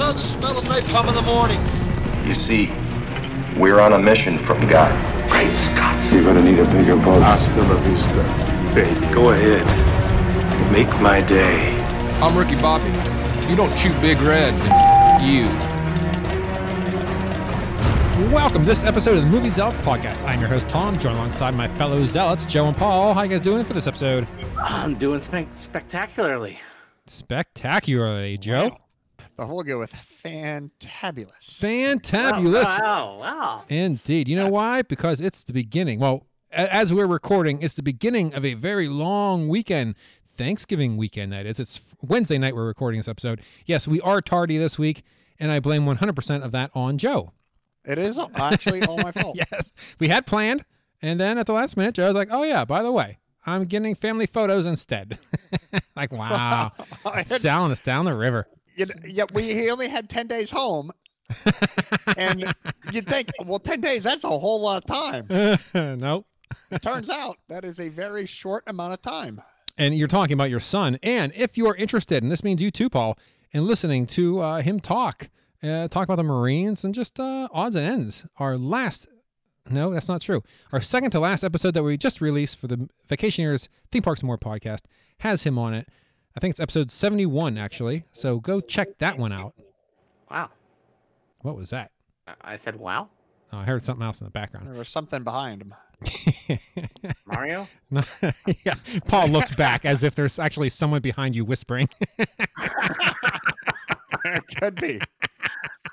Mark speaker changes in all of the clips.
Speaker 1: love the smell of napalm in the morning.
Speaker 2: You see, we're on a mission from God.
Speaker 1: Great Scott.
Speaker 3: You're gonna need a bigger boat.
Speaker 4: Hasta la vista, baby. Go ahead. Make my day.
Speaker 5: I'm Ricky Bobby. If you don't chew Big Red, then f- you.
Speaker 6: Welcome to this episode of the Movie Zealots Podcast. I'm your host, Tom, joined alongside my fellow zealots, Joe and Paul. How you guys doing for this episode?
Speaker 7: I'm doing spe- spectacularly.
Speaker 6: Spectacularly, Joe.
Speaker 8: But we'll go with fantabulous.
Speaker 6: Fantabulous.
Speaker 7: Wow, wow, wow.
Speaker 6: Indeed. You know why? Because it's the beginning. Well, as we're recording, it's the beginning of a very long weekend. Thanksgiving weekend, that is. It's Wednesday night we're recording this episode. Yes, we are tardy this week, and I blame 100% of that on Joe.
Speaker 8: It is actually all my fault.
Speaker 6: Yes, we had planned, and then at the last minute, Joe was like, "Oh yeah, by the way, I'm getting family photos instead." like, wow,
Speaker 8: It's-
Speaker 6: selling us down the river.
Speaker 8: You know, yeah, we he only had ten days home, and you'd think, well, ten days that's a whole lot of time.
Speaker 6: nope.
Speaker 8: It turns out that is a very short amount of time.
Speaker 6: And you're talking about your son, and if you're interested, and this means you too, Paul, in listening to uh, him talk, uh, talk about the Marines and just uh, odds and ends. Our last. No, that's not true. Our second to last episode that we just released for the Vacationers Theme Parks and More podcast has him on it. I think it's episode 71, actually. So go check that one out.
Speaker 7: Wow.
Speaker 6: What was that?
Speaker 7: I- I said, wow.
Speaker 6: Oh, I heard something else in the background.
Speaker 8: There was something behind him.
Speaker 7: Mario?
Speaker 6: No, yeah. Paul looks back as if there's actually someone behind you whispering.
Speaker 8: it could be.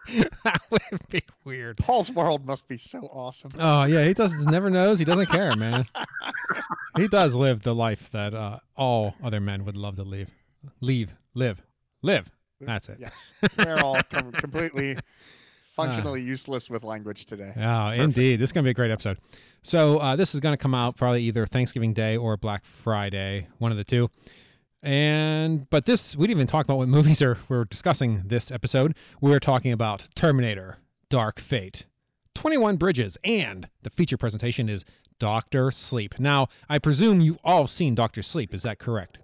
Speaker 6: that would be weird.
Speaker 8: Paul's world must be so awesome.
Speaker 6: Oh yeah, he does never knows. He doesn't care, man. he does live the life that uh, all other men would love to leave, leave, live, live. That's it.
Speaker 8: Yes, we're all com- completely functionally useless with language today.
Speaker 6: Oh, indeed. This is going to be a great episode. So, uh, this is going to come out probably either Thanksgiving Day or Black Friday, one of the two. And, but this, we didn't even talk about what movies are we're discussing this episode. We're talking about Terminator, Dark Fate, 21 Bridges, and the feature presentation is Doctor Sleep. Now, I presume you all seen Doctor Sleep. Is that correct?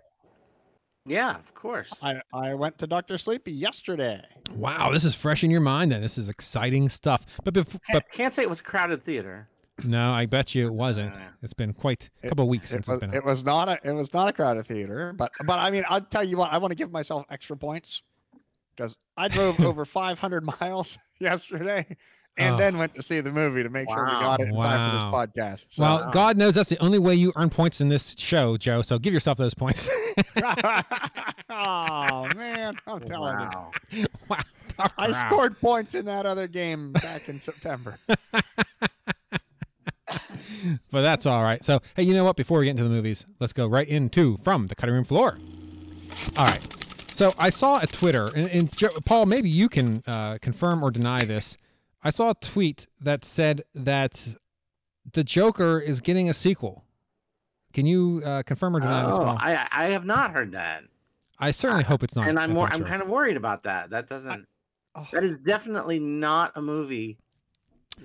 Speaker 7: Yeah, of course.
Speaker 8: I, I went to Doctor Sleepy yesterday.
Speaker 6: Wow, this is fresh in your mind then. This is exciting stuff. But, bef- but
Speaker 7: Can't, can't say it was a crowded theater.
Speaker 6: No, I bet you it wasn't. Uh, it's been quite a couple of weeks since
Speaker 8: It was,
Speaker 6: it's been out.
Speaker 8: it was not a it was not a crowded theater, but but I mean I'll tell you what I want to give myself extra points because I drove over 500 miles yesterday and
Speaker 6: Oh.
Speaker 8: then went to see the movie to make sure we got it in time for this podcast. So,
Speaker 6: Well, God knows that's the only way you earn points in this show, Joe. So give yourself those points.
Speaker 8: oh man, I'm telling
Speaker 7: Wow.
Speaker 6: wow.
Speaker 8: I scored points in that other game back in September.
Speaker 6: But that's all right. So, hey, you know what? Before we get into the movies, let's go right into From the Cutting Room Floor. All right. So I saw a Twitter, and, and Joe, Paul, maybe you can uh, confirm or deny this. I saw a tweet that said that the Joker is getting a sequel. Can you uh, confirm or deny this,
Speaker 7: Oh,
Speaker 6: Paul?
Speaker 7: I, I have not heard that.
Speaker 6: I certainly hope it's not.
Speaker 7: and I'm
Speaker 6: that's
Speaker 7: more,
Speaker 6: not
Speaker 7: I'm
Speaker 6: true.
Speaker 7: kind of worried about that. That doesn't,
Speaker 8: Oh,
Speaker 7: that is definitely not a movie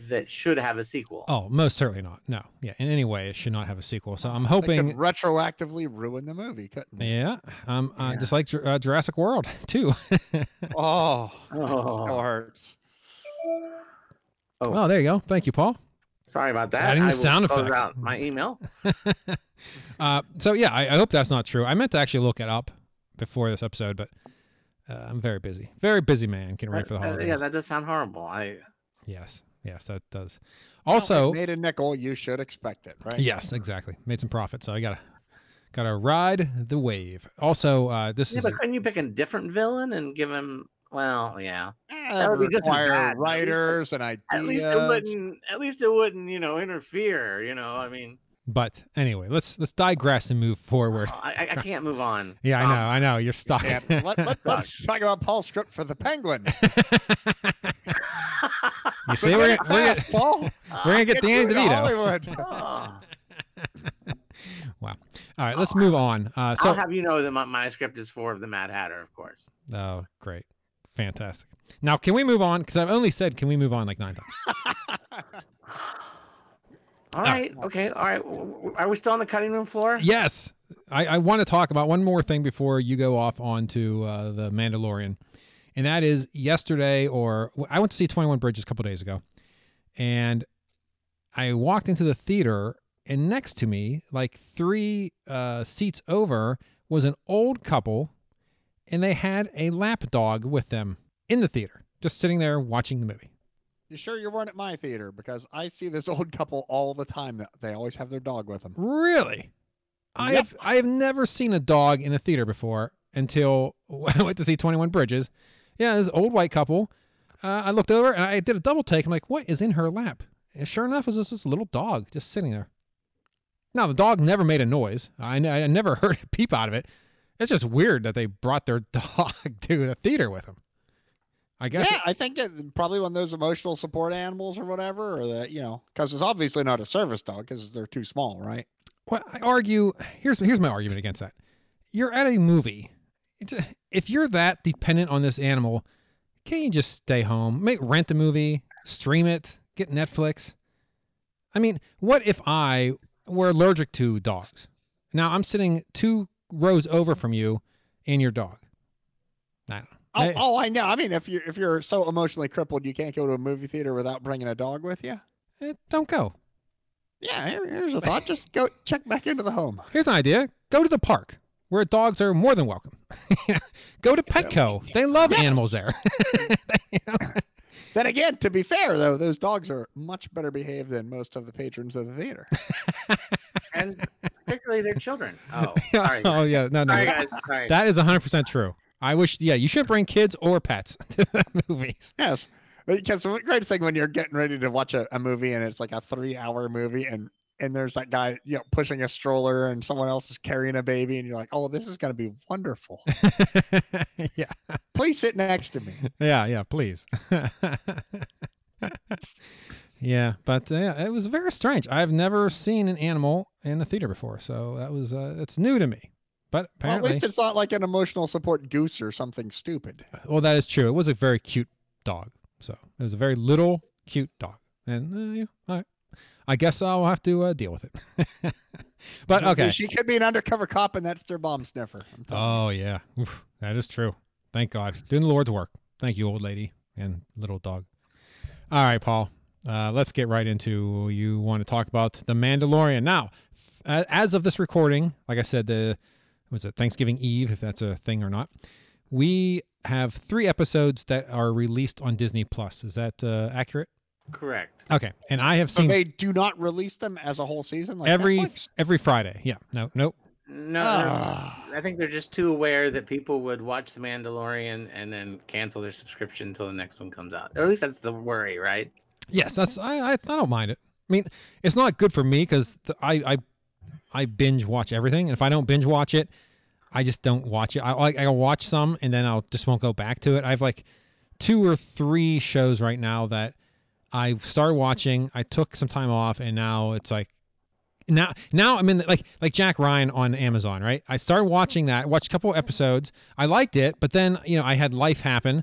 Speaker 7: that should have a sequel.
Speaker 6: Oh, most certainly not. No. Yeah. In any way, it should not have a sequel. So I'm
Speaker 8: they
Speaker 6: hoping.
Speaker 8: could retroactively ruin the movie, couldn't they?
Speaker 6: Yeah. Um. Uh, Just like uh, Jurassic World too.
Speaker 8: Oh,
Speaker 7: Oh.
Speaker 8: still hurts.
Speaker 6: oh, there you go. Thank you, Paul.
Speaker 7: Sorry about that.
Speaker 6: Adding the
Speaker 7: I will
Speaker 6: sound
Speaker 7: close
Speaker 6: effects.
Speaker 7: out my email.
Speaker 6: Uh, so yeah, I, I hope that's not true. I meant to actually look it up before this episode, but uh, I'm very busy. Very busy man. Getting ready for the
Speaker 7: Uh,
Speaker 6: holidays.
Speaker 7: yeah, that does sound horrible. I
Speaker 6: yes. Yes, that does. Also,
Speaker 8: it made a nickel. You should expect it, right?
Speaker 6: yes, exactly. Made some profit, so I gotta gotta ride the wave. Also, uh, this
Speaker 7: yeah,
Speaker 6: is
Speaker 7: but couldn't you pick a different villain and give him? Well, yeah.
Speaker 8: Eh,
Speaker 7: That would be just
Speaker 8: require
Speaker 7: bad, but at least-
Speaker 8: writers and ideas.
Speaker 7: At least it wouldn't. At least it wouldn't. You know, interfere. You know, I mean,
Speaker 6: But anyway, let's let's digress and move forward.
Speaker 7: I, I- I can't move on.
Speaker 6: Yeah, I
Speaker 7: Um,
Speaker 6: know, I know. You're stuck.
Speaker 8: And let, let, let's talk about Paul script for the Penguin.
Speaker 6: you see, we're, we're,
Speaker 8: fast, Paul.
Speaker 6: we're gonna get
Speaker 8: Get
Speaker 6: Danny
Speaker 8: you to
Speaker 6: DeVito.
Speaker 8: Hollywood.
Speaker 6: Wow. All right, let's move on. Uh,
Speaker 7: I'll
Speaker 6: so,
Speaker 7: have you know that my, my script is for the Mad Hatter, of course.
Speaker 6: oh, great, fantastic. Now, can we move on? Because I've only said, can we move on like nine times?
Speaker 7: All right. Okay. All right. w- w- Are we still on the cutting room floor?
Speaker 6: Yes, I, I want to talk about one more thing before you go off onto uh, the Mandalorian, and that is yesterday or I went to see 21 Bridges a couple days ago, and I walked into the theater, and next to me, like three uh, seats over, was an old couple, and they had a lap dog with them in the theater, just sitting there watching the movie.
Speaker 8: You sure you weren't at my theater? Because I see this old couple all the time. That they always have their dog with them.
Speaker 6: Really? I
Speaker 8: Yep.
Speaker 6: have I have never seen a dog in a theater before until I went to see 21 Bridges. Yeah, this old white couple. Uh, I looked over and I did a double take. I'm like, what is in her lap? And sure enough, it was just this little dog just sitting there. Now the dog never made a noise. I, I never heard a peep out of it. It's just weird that they brought their dog to the theater with them. I guess.
Speaker 8: yeah, I think it, probably one of those emotional support animals or whatever, or that you know, because it's obviously not a service dog because they're too small, right?
Speaker 6: Well, I argue. Here's here's my argument against that. You're at a movie. A, if you're that dependent on this animal, can't you just stay home? Make rent a movie, stream it, get Netflix. I mean, what if I were allergic to dogs? Now I'm sitting two rows over from you and your dog. I.
Speaker 8: Oh, oh, I know. I mean, if you're if you're so emotionally crippled you can't go to a movie theater without bringing a dog with you.
Speaker 6: eh, don't go.
Speaker 8: Yeah, here, here's a thought. Just go check back into the home.
Speaker 6: Here's an idea. Go to the park where dogs are more than welcome. go to Petco. They love
Speaker 8: Yes.
Speaker 6: animals there. You know?
Speaker 8: Then again, to be fair though, those dogs are much better behaved than most of the patrons of the theater.
Speaker 7: and particularly their children. Oh, sorry.
Speaker 6: oh yeah, no, no.
Speaker 7: Sorry, guys. Sorry.
Speaker 6: That is 100% true. I wish, yeah, you shouldn't bring kids or pets to the movies.
Speaker 8: yes, because the greatest thing when you're getting ready to watch a, a movie and it's like a three-hour movie and and there's that guy you know pushing a stroller and someone else is carrying a baby and you're like, oh, this is gonna be wonderful.
Speaker 6: yeah,
Speaker 8: Please sit next to me.
Speaker 6: yeah, yeah, please. yeah, but uh, yeah, it was very strange. I've never seen an animal in a theater before, so that was uh, it's new to me. But
Speaker 8: Well, at
Speaker 6: apparently,
Speaker 8: least it's not like an emotional support goose or something stupid.
Speaker 6: well, that is true. It was a very cute dog. So it was a very little, cute dog. And uh, yeah, all right. I guess I'll have to uh, deal with it. but okay.
Speaker 8: She could be an undercover cop, and that's their bomb sniffer. I'm telling you.
Speaker 6: Oh yeah, Oof, that is true. Thank God, doing the Lord's work. Thank you, old lady and little dog. All right, Paul. Uh, let's get right into. You want to talk about the Mandalorian now? Uh, as of this recording, like I said, the was it Thanksgiving Eve, if that's a thing or not. We have three episodes that are released on Disney Plus. Is that uh, accurate?
Speaker 7: Correct.
Speaker 6: Okay, and I have
Speaker 8: So
Speaker 6: seen
Speaker 8: they do not release them as a whole season, like
Speaker 6: every
Speaker 8: Netflix?
Speaker 6: every Friday. Yeah, no, nope.
Speaker 7: No,
Speaker 8: Ah.
Speaker 7: I think they're just too aware that people would watch The Mandalorian and then cancel their subscription until the next one comes out. Or at least that's the worry, right?
Speaker 6: Yes, that's I, I I don't mind it. I mean, it's not good for me because I I I binge watch everything, and if I don't binge watch it, I just don't watch it. I like I'll watch some and then I'll just won't go back to it. I have like two or three shows right now that I started watching. I took some time off, and now it's like now now I'm in the, like like Jack Ryan on Amazon, right? I started watching that, watched a couple episodes. I liked it, but then you know I had life happen,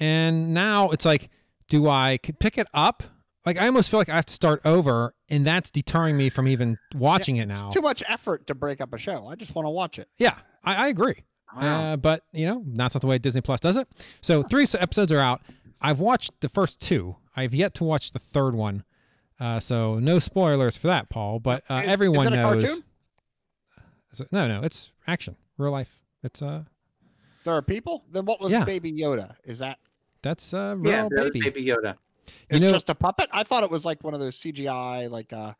Speaker 6: and now it's like, do I pick it up? Like I almost feel like I have to start over, and that's deterring me from even watching it now.
Speaker 8: Too much effort to break up a show. I just want to watch it.
Speaker 6: Yeah, I, I agree. Uh, but you know, that's not the way Disney Plus does it. So three episodes are out. I've watched the first two. I've yet to watch the third one. Uh, so no spoilers for that, Paul. But uh,
Speaker 8: Is-
Speaker 6: everyone
Speaker 8: is it a
Speaker 6: knows.
Speaker 8: cartoon?
Speaker 6: No, no, it's action, real life. It's uh,
Speaker 8: There are people. Then what was
Speaker 6: Yeah.
Speaker 8: Baby Yoda? Is that
Speaker 6: that's uh, real
Speaker 7: Yeah,
Speaker 6: baby.
Speaker 7: Baby Yoda.
Speaker 6: You
Speaker 8: it's
Speaker 6: know-
Speaker 8: just a puppet? I thought it was like one of those CGI, like uh,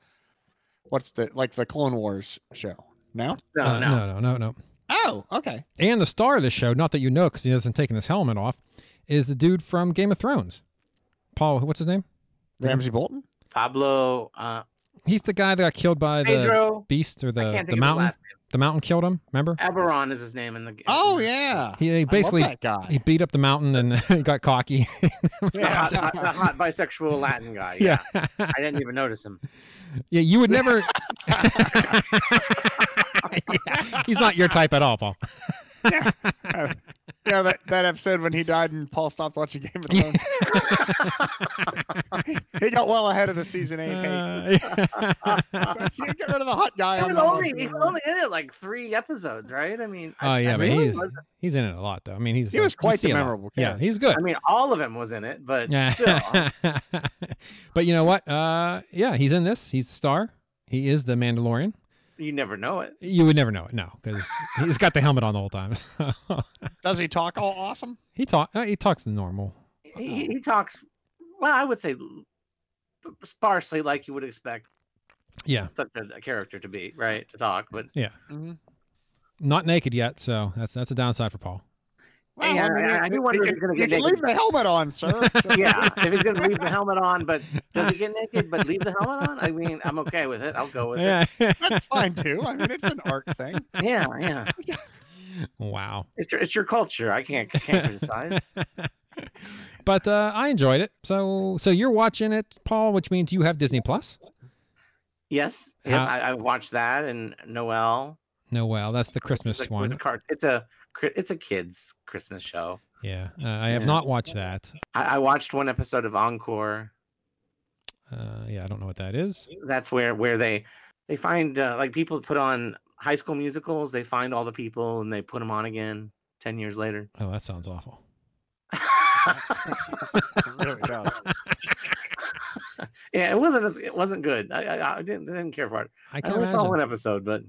Speaker 8: what's the like the Clone Wars show? No.
Speaker 7: No,
Speaker 6: Uh,
Speaker 7: no.
Speaker 6: no, no, no, no.
Speaker 8: Oh, okay.
Speaker 6: And the star of this show, not that you know because he hasn't taken his helmet off, is the dude from Game of Thrones. Paul, what's his name?
Speaker 8: Ramsey Bolton.
Speaker 7: Pablo uh,
Speaker 6: He's the guy that got killed by the beast or the the
Speaker 7: think of his
Speaker 6: mountain.
Speaker 7: last.
Speaker 6: The mountain killed him. Remember?
Speaker 7: Oberyn is his name in the. Game.
Speaker 8: Oh yeah.
Speaker 6: He, he
Speaker 8: I love
Speaker 6: basically
Speaker 8: that guy.
Speaker 6: he beat up the mountain and he got cocky.
Speaker 7: The hot, hot- the hot bisexual Latin guy. Yeah. I didn't even notice him.
Speaker 6: yeah, you would never. Yeah, he's not your type at all, Paul.
Speaker 8: yeah, know that, that episode when he died and Paul stopped watching Game of Thrones? he got well ahead of the season eight hate.
Speaker 6: Uh,
Speaker 8: It's like, you get rid of the hot guy.
Speaker 7: He was
Speaker 8: not
Speaker 7: only
Speaker 8: watching
Speaker 7: he was only in it like three episodes, right? I mean,
Speaker 6: oh
Speaker 7: I,
Speaker 6: yeah,
Speaker 7: I
Speaker 6: but he's he's in it a lot though. I mean, he's
Speaker 8: He was
Speaker 6: you
Speaker 8: quite the
Speaker 6: a lot.
Speaker 8: memorable
Speaker 6: Yeah, he's good.
Speaker 7: I mean, all of him was in it, but still,
Speaker 6: Yeah. but you know what? Uh, yeah, he's in this. He's the star. He is the Mandalorian.
Speaker 7: You never know it.
Speaker 6: You would never know it, no, because he's got the helmet on the whole time.
Speaker 8: Does he talk all awesome?
Speaker 6: he talk. uh, He talks normal.
Speaker 7: He, he talks, well, I would say sparsely, like you would expect
Speaker 6: Yeah,
Speaker 7: such a, a character to be, right? To talk, but
Speaker 8: Mm-hmm.
Speaker 6: not naked yet, so that's that's a downside for Paul.
Speaker 8: Well,
Speaker 7: Yeah,
Speaker 8: I, mean,
Speaker 7: I- I do wonder
Speaker 8: you
Speaker 7: if he's gonna get naked.
Speaker 8: leave the helmet on, sir.
Speaker 7: yeah, if he's gonna leave the helmet on, but does he get naked but leave the helmet on? I mean, I'm okay with it. I'll go with
Speaker 6: Yeah.
Speaker 8: That's fine too. I mean, it's an art thing.
Speaker 7: Yeah, yeah.
Speaker 6: wow.
Speaker 7: It's your, it's your culture. I can't can't criticize.
Speaker 6: But uh, I enjoyed it. So so you're watching it, Paul, which means you have Disney Plus.
Speaker 7: Yes, yes.
Speaker 6: How-
Speaker 7: I, I watched that and Noel.
Speaker 6: No, well, that's the
Speaker 7: which is
Speaker 6: Christmas
Speaker 7: a-
Speaker 6: one.
Speaker 7: a It's a it's a kids Christmas show.
Speaker 6: Yeah, uh, I have
Speaker 7: Yeah.
Speaker 6: not watched that.
Speaker 7: I, I watched one episode of Encore.
Speaker 6: Uh, yeah, I don't know what that is.
Speaker 7: That's where where they they find uh, like people put on high school musicals. They find all the people and they put them on again ten years later.
Speaker 6: Oh, that sounds awful.
Speaker 8: It really does.
Speaker 7: yeah, it wasn't as, it wasn't good. I, I, I didn't I didn't care for it.
Speaker 6: I
Speaker 7: I
Speaker 6: can
Speaker 7: only
Speaker 6: imagine.
Speaker 7: saw one episode, but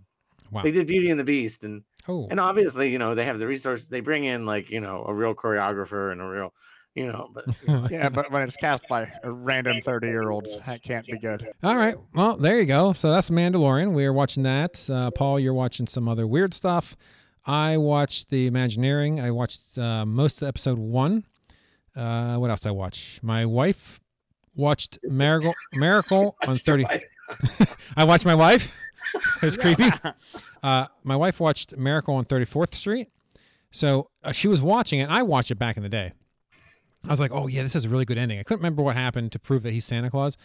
Speaker 6: Wow.
Speaker 7: they did Beauty and the Beast, and
Speaker 6: Oh,
Speaker 7: and obviously you know they have the resource. They bring in like you know a real choreographer and a real you know, but
Speaker 8: Yeah, but when it's cast by random 30 year olds, that can't be good.
Speaker 6: All right. Well, there you go. So that's Mandalorian. We are watching that. Uh, Paul, you're watching some other weird stuff. I watched The Imagineering. I watched uh, most of episode one. Uh, what else did I watch? My wife watched Miracle Miracle on 30. I watched my wife. it was creepy. Uh, my wife watched Miracle on 34th Street. So uh, she was watching it. I watched it back in the day. I was like, oh, yeah, this is a really good ending. I couldn't remember what happened to prove that he's Santa Claus.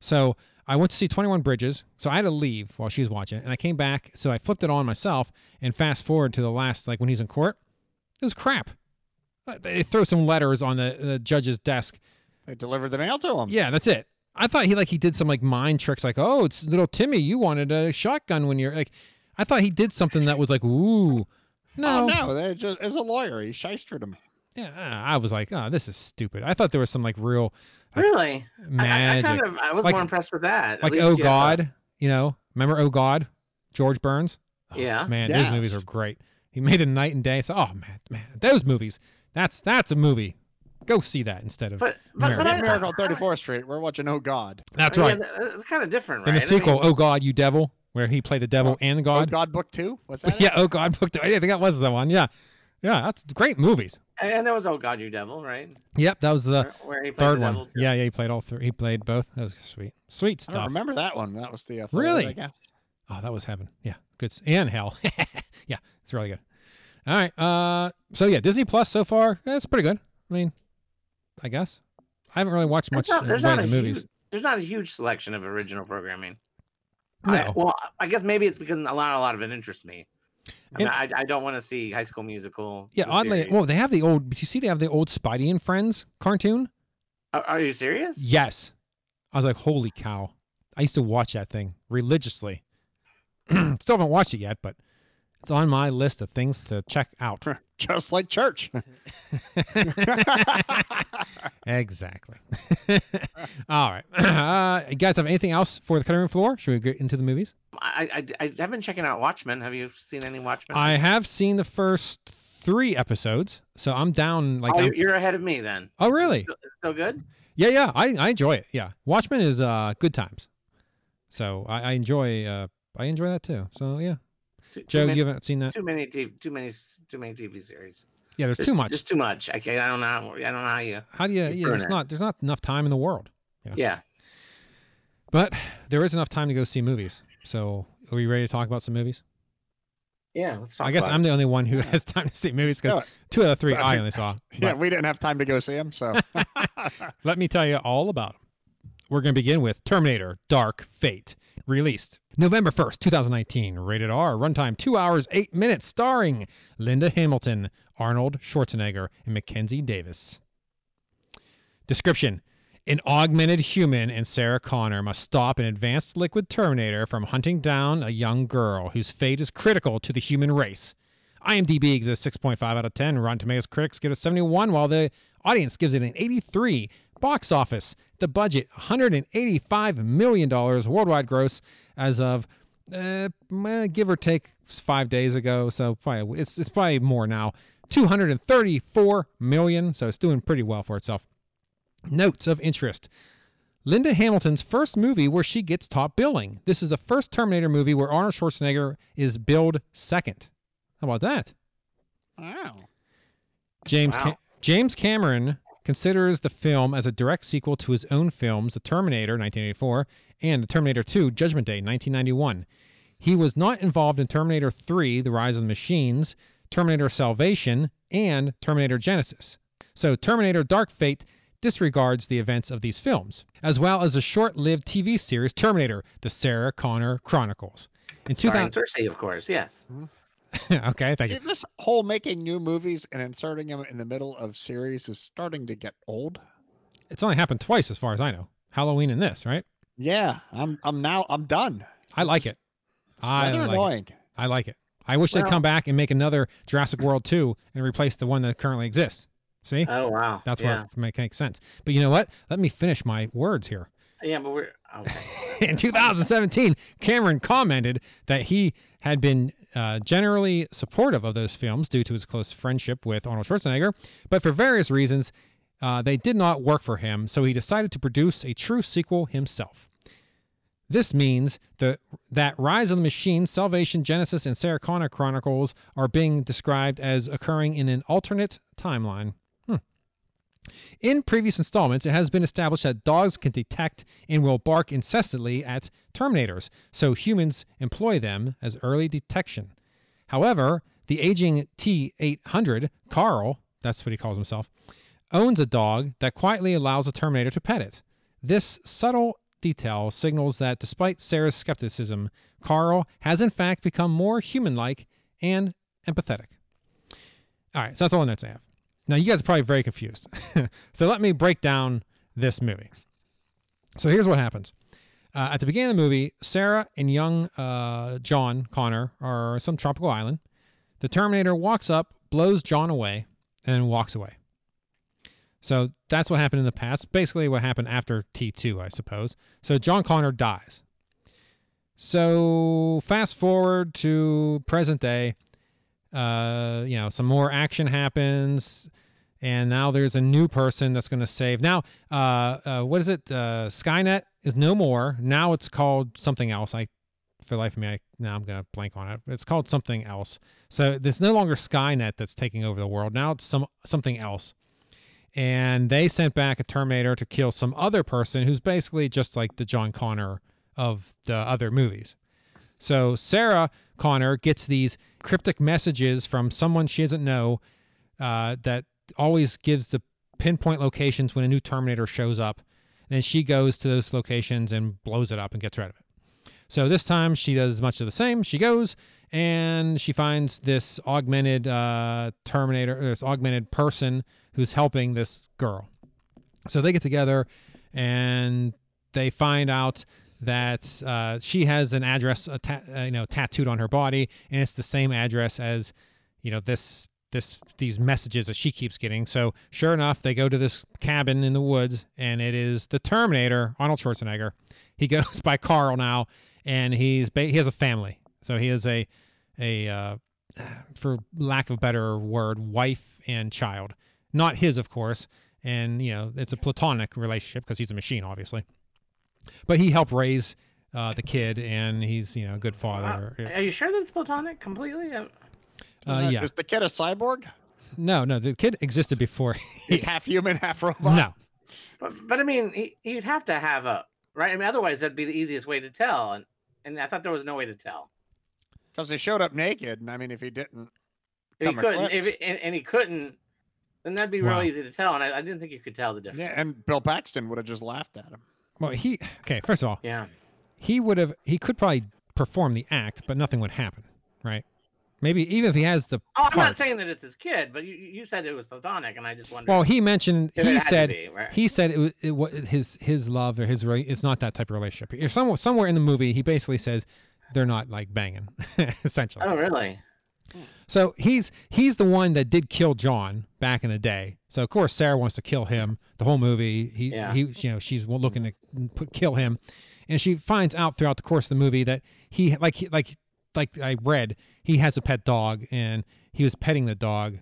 Speaker 6: So I went to see 21 Bridges. So I had to leave while she was watching it. And I came back. So I flipped it on myself and fast forward to the last, like when he's in court. It was crap. Uh, They throw some letters on the, the judge's desk.
Speaker 8: They delivered the mail to him.
Speaker 6: Yeah, that's it. I thought he like he did some like mind tricks, like oh, it's little Timmy. You wanted a shotgun when you're like. I thought he did something that was like ooh. No,
Speaker 8: Oh, no. They just, as a lawyer, he shystered him.
Speaker 6: yeah, I was like, oh, this is stupid. I thought there was some like real
Speaker 7: really, I- I, I,
Speaker 6: magic,
Speaker 7: kind of I was
Speaker 6: Like-
Speaker 7: more impressed with that. At
Speaker 6: like
Speaker 7: least
Speaker 6: oh
Speaker 7: you have a-
Speaker 6: God, you know, remember oh God, George Burns. Oh,
Speaker 7: Yeah.
Speaker 6: man, those movies are great. He made a night and day. So, oh man, man, those movies. That's that's a movie. Go see that instead of.
Speaker 7: But but,
Speaker 6: Miracle.
Speaker 7: but I,
Speaker 8: Miracle on 34th Street. We're watching Oh God.
Speaker 6: that's right.
Speaker 7: that- It's kind of different,
Speaker 6: Then
Speaker 7: right?
Speaker 6: the sequel,
Speaker 7: I mean,
Speaker 6: Oh God, You Devil, where he played the devil and God.
Speaker 8: Oh
Speaker 6: God.
Speaker 8: God Book 2? Was that it?
Speaker 6: yeah, Oh God, Book Two. I think that was the one. Yeah, yeah, that's great movies.
Speaker 7: and there was Oh God, You Devil, right?
Speaker 6: Yep, that was the
Speaker 7: where, where he played
Speaker 6: third
Speaker 7: the
Speaker 6: one.
Speaker 7: devil.
Speaker 6: Yeah, yeah, he played all three. He played both. That was sweet, sweet
Speaker 8: I don't
Speaker 6: stuff.
Speaker 8: remember that one. That was the uh, third,
Speaker 6: Really?
Speaker 8: I guess.
Speaker 6: Oh, that was heaven. Yeah, good. And hell. yeah, it's really good. All right. Uh, so yeah, Disney Plus so far, that's pretty good. I mean, I guess I haven't really watched much
Speaker 7: There's not, there's not a
Speaker 6: movies.
Speaker 7: huge, there's not a huge selection of original programming. I-
Speaker 6: No.
Speaker 7: well, I guess maybe it's because a lot, a lot of it interests me. I, mean, I, I don't want to see High School Musical.
Speaker 6: Yeah, oddly,
Speaker 7: series.
Speaker 6: well, they have the old. But you see, they have the old Spidey and Friends cartoon.
Speaker 7: Are, are you serious?
Speaker 6: Yes, I was like, holy cow! I used to watch that thing religiously. Still haven't watched it yet, but it's on my list of things to check out.
Speaker 8: Just like church.
Speaker 6: exactly. All right. Uh, you guys have anything else for the cutting room floor? Should we get into the movies?
Speaker 7: I, I, I have been checking out Watchmen. Have you seen any Watchmen?
Speaker 6: I have seen the first three episodes, so I'm down. Like,
Speaker 7: oh,
Speaker 6: I'm-
Speaker 7: you're- you're ahead of me then.
Speaker 6: oh, really?
Speaker 7: Still, still good?
Speaker 6: Yeah, yeah. I, I enjoy it. Yeah, Watchmen is uh good times. So I, I enjoy uh I enjoy that too. So yeah,
Speaker 7: Too, too
Speaker 6: Joe,
Speaker 7: many,
Speaker 6: you haven't seen that?
Speaker 7: too many TV, too many, too many TV series.
Speaker 6: Yeah, there's
Speaker 7: Just-
Speaker 6: too much.
Speaker 7: Just too much. I can't. I don't know. how- I don't know how you.
Speaker 6: How do you?
Speaker 7: you
Speaker 6: Yeah,
Speaker 7: burn
Speaker 6: there's
Speaker 7: it.
Speaker 6: not there's not enough time in the world.
Speaker 7: Yeah.
Speaker 6: But there is enough time to go see movies. So are we ready to talk about some movies?
Speaker 7: Yeah. Let's talk.
Speaker 6: I guess
Speaker 7: about
Speaker 6: I'm
Speaker 7: it.
Speaker 6: the only one who has time to see movies because
Speaker 8: Yeah.
Speaker 6: two out of three I only saw.
Speaker 8: yeah, we didn't have time to go see them. so
Speaker 6: let me tell you all about them. We're going to begin with Terminator Dark Fate, released November 1st, 2019. Rated R, runtime 2 hours 8 minutes, starring Linda Hamilton, Arnold Schwarzenegger and Mackenzie Davis. Description An augmented human and Sarah Connor must stop an advanced liquid Terminator from hunting down a young girl whose fate is critical to the human race. IMDb gives a 6.5 out of 10. Rotten Tomatoes critics give a 71, while the audience gives it an 83. Box office, the budget, $185 million worldwide gross as of, uh, give or take, five days ago. So probably it's, it's probably more now. 234 million. So it's doing pretty well for itself. Notes of interest. Linda Hamilton's first movie where she gets top billing. This is the first Terminator movie where Arnold Schwarzenegger is billed second. How about that?
Speaker 8: Wow.
Speaker 6: James
Speaker 7: Wow.
Speaker 6: James Cameron considers the film as a direct sequel to his own films, The Terminator 1984 and The Terminator 2 Judgment Day 1991. He was not involved in Terminator 3 The Rise of the Machines, Terminator Salvation, and Terminator Genisys. So Terminator Dark Fate disregards the events of these films, as well as the short-lived TV series Terminator: The Sarah Connor Chronicles. In
Speaker 7: Starring
Speaker 6: 2000
Speaker 7: Cersei, of course. Yes. Mm-hmm.
Speaker 6: Okay, thank you.
Speaker 8: This whole making new movies and inserting them in the middle of series is starting to get old.
Speaker 6: It's only happened twice as far as I know. Halloween and this, right?
Speaker 8: Yeah, I'm I'm now I'm done.
Speaker 6: I
Speaker 8: This
Speaker 6: like it. I
Speaker 8: Rather
Speaker 6: like it.
Speaker 8: annoying.
Speaker 6: I like it. I wish they'd come back and make another Jurassic World 2 and replace the one that currently exists. See?
Speaker 7: Oh wow.
Speaker 6: That's
Speaker 7: yeah.
Speaker 6: where it make, makes sense. But you know what? Let me finish my words here.
Speaker 7: Yeah, but we're okay.
Speaker 6: In 2017, Cameron commented that he had been uh, generally supportive of those films due to his close friendship with Arnold Schwarzenegger, but for various reasons, uh, they did not work for him, so he decided to produce a true sequel himself. This means the, that Rise of the Machine, Salvation, Genisys, and Sarah Connor Chronicles are being described as occurring in an alternate timeline. In previous installments, it has been established that dogs can detect and will bark incessantly at Terminators, so humans employ them as early detection. However, the aging T 800, Carl, that's what he calls himself, owns a dog that quietly allows a Terminator to pet it. This subtle detail signals that despite Sarah's skepticism, Carl has in fact become more human like and empathetic. All right, so that's all the notes I have. Now, you guys are probably very confused. so let me break down this movie. So here's what happens. Uh, at the beginning of the movie, Sarah and young uh, John Connor are on some tropical island. The Terminator walks up, blows John away, and walks away. So that's what happened in the past. Basically, what happened after T2, I suppose. So John Connor dies. So fast forward to present day. Uh, you know, some more action happens, and now there's a new person that's going to save. Now, uh, uh, what is it? Uh, Skynet is no more. Now it's called something else. I, for life of me, I, now I'm going to blank on it. It's called something else. So there's no longer Skynet that's taking over the world. Now it's some something else and they sent back a Terminator to kill some other person who's basically just like the John Connor of the other movies. So Sarah Connor gets these cryptic messages from someone she doesn't know uh, that always gives the pinpoint locations when a new Terminator shows up. And she goes to those locations and blows it up and gets rid of it. So this time she does much of the same. She goes and she finds this augmented uh, Terminator, this augmented person who's helping this girl. So they get together and they find out that uh, she has an address, ta- uh, you know, tattooed on her body, and it's the same address as, you know, this this these messages that she keeps getting. So sure enough, they go to this cabin in the woods, and it is the Terminator, Arnold Schwarzenegger. He goes by Carl now, and he's ba- he has a family. So he has a a uh, for lack of a better word, wife and child. Not his, of course, and you know it's a platonic relationship because he's a machine, obviously. But he helped raise uh, the kid, and he's you know a good father.
Speaker 7: Wow. Are you sure that it's platonic completely? Um,
Speaker 6: Uh, yeah.
Speaker 8: Is the kid a cyborg?
Speaker 6: No, no, the kid existed before.
Speaker 8: He's half human, half robot.
Speaker 6: no,
Speaker 7: But, but I mean, he, you'd have to have a right. I mean, otherwise that'd be the easiest way to tell. And and I thought there was no way to tell.
Speaker 8: because he showed up naked. And I mean, if he didn't,
Speaker 7: If he couldn't, if it, and, and he couldn't, then that'd be
Speaker 6: Wow.
Speaker 7: real easy to tell. And I, I didn't think you could tell the difference.
Speaker 8: yeah, and Bill Paxton would have just laughed at him.
Speaker 6: Well he okay. First of all,
Speaker 7: Yeah.
Speaker 6: he would have he could probably perform the act, but nothing would happen, right? Maybe even if he has the
Speaker 7: Oh, I'm not saying that it's his kid, but you you said it was platonic, and I just wondered.
Speaker 6: Well, he mentioned he said
Speaker 7: be, right?
Speaker 6: he said it was it, wa- his his love or his it's not that type of relationship. If somewhere somewhere in the movie he basically says they're not like banging essentially.
Speaker 7: Oh, really?
Speaker 6: So he's he's the one that did kill John back in the day. So of course Sarah wants to kill him the whole movie. He
Speaker 7: Yeah.
Speaker 6: he you know she's looking to put, kill him, and she finds out throughout the course of the movie that he like like like I read he has a pet dog and he was petting the dog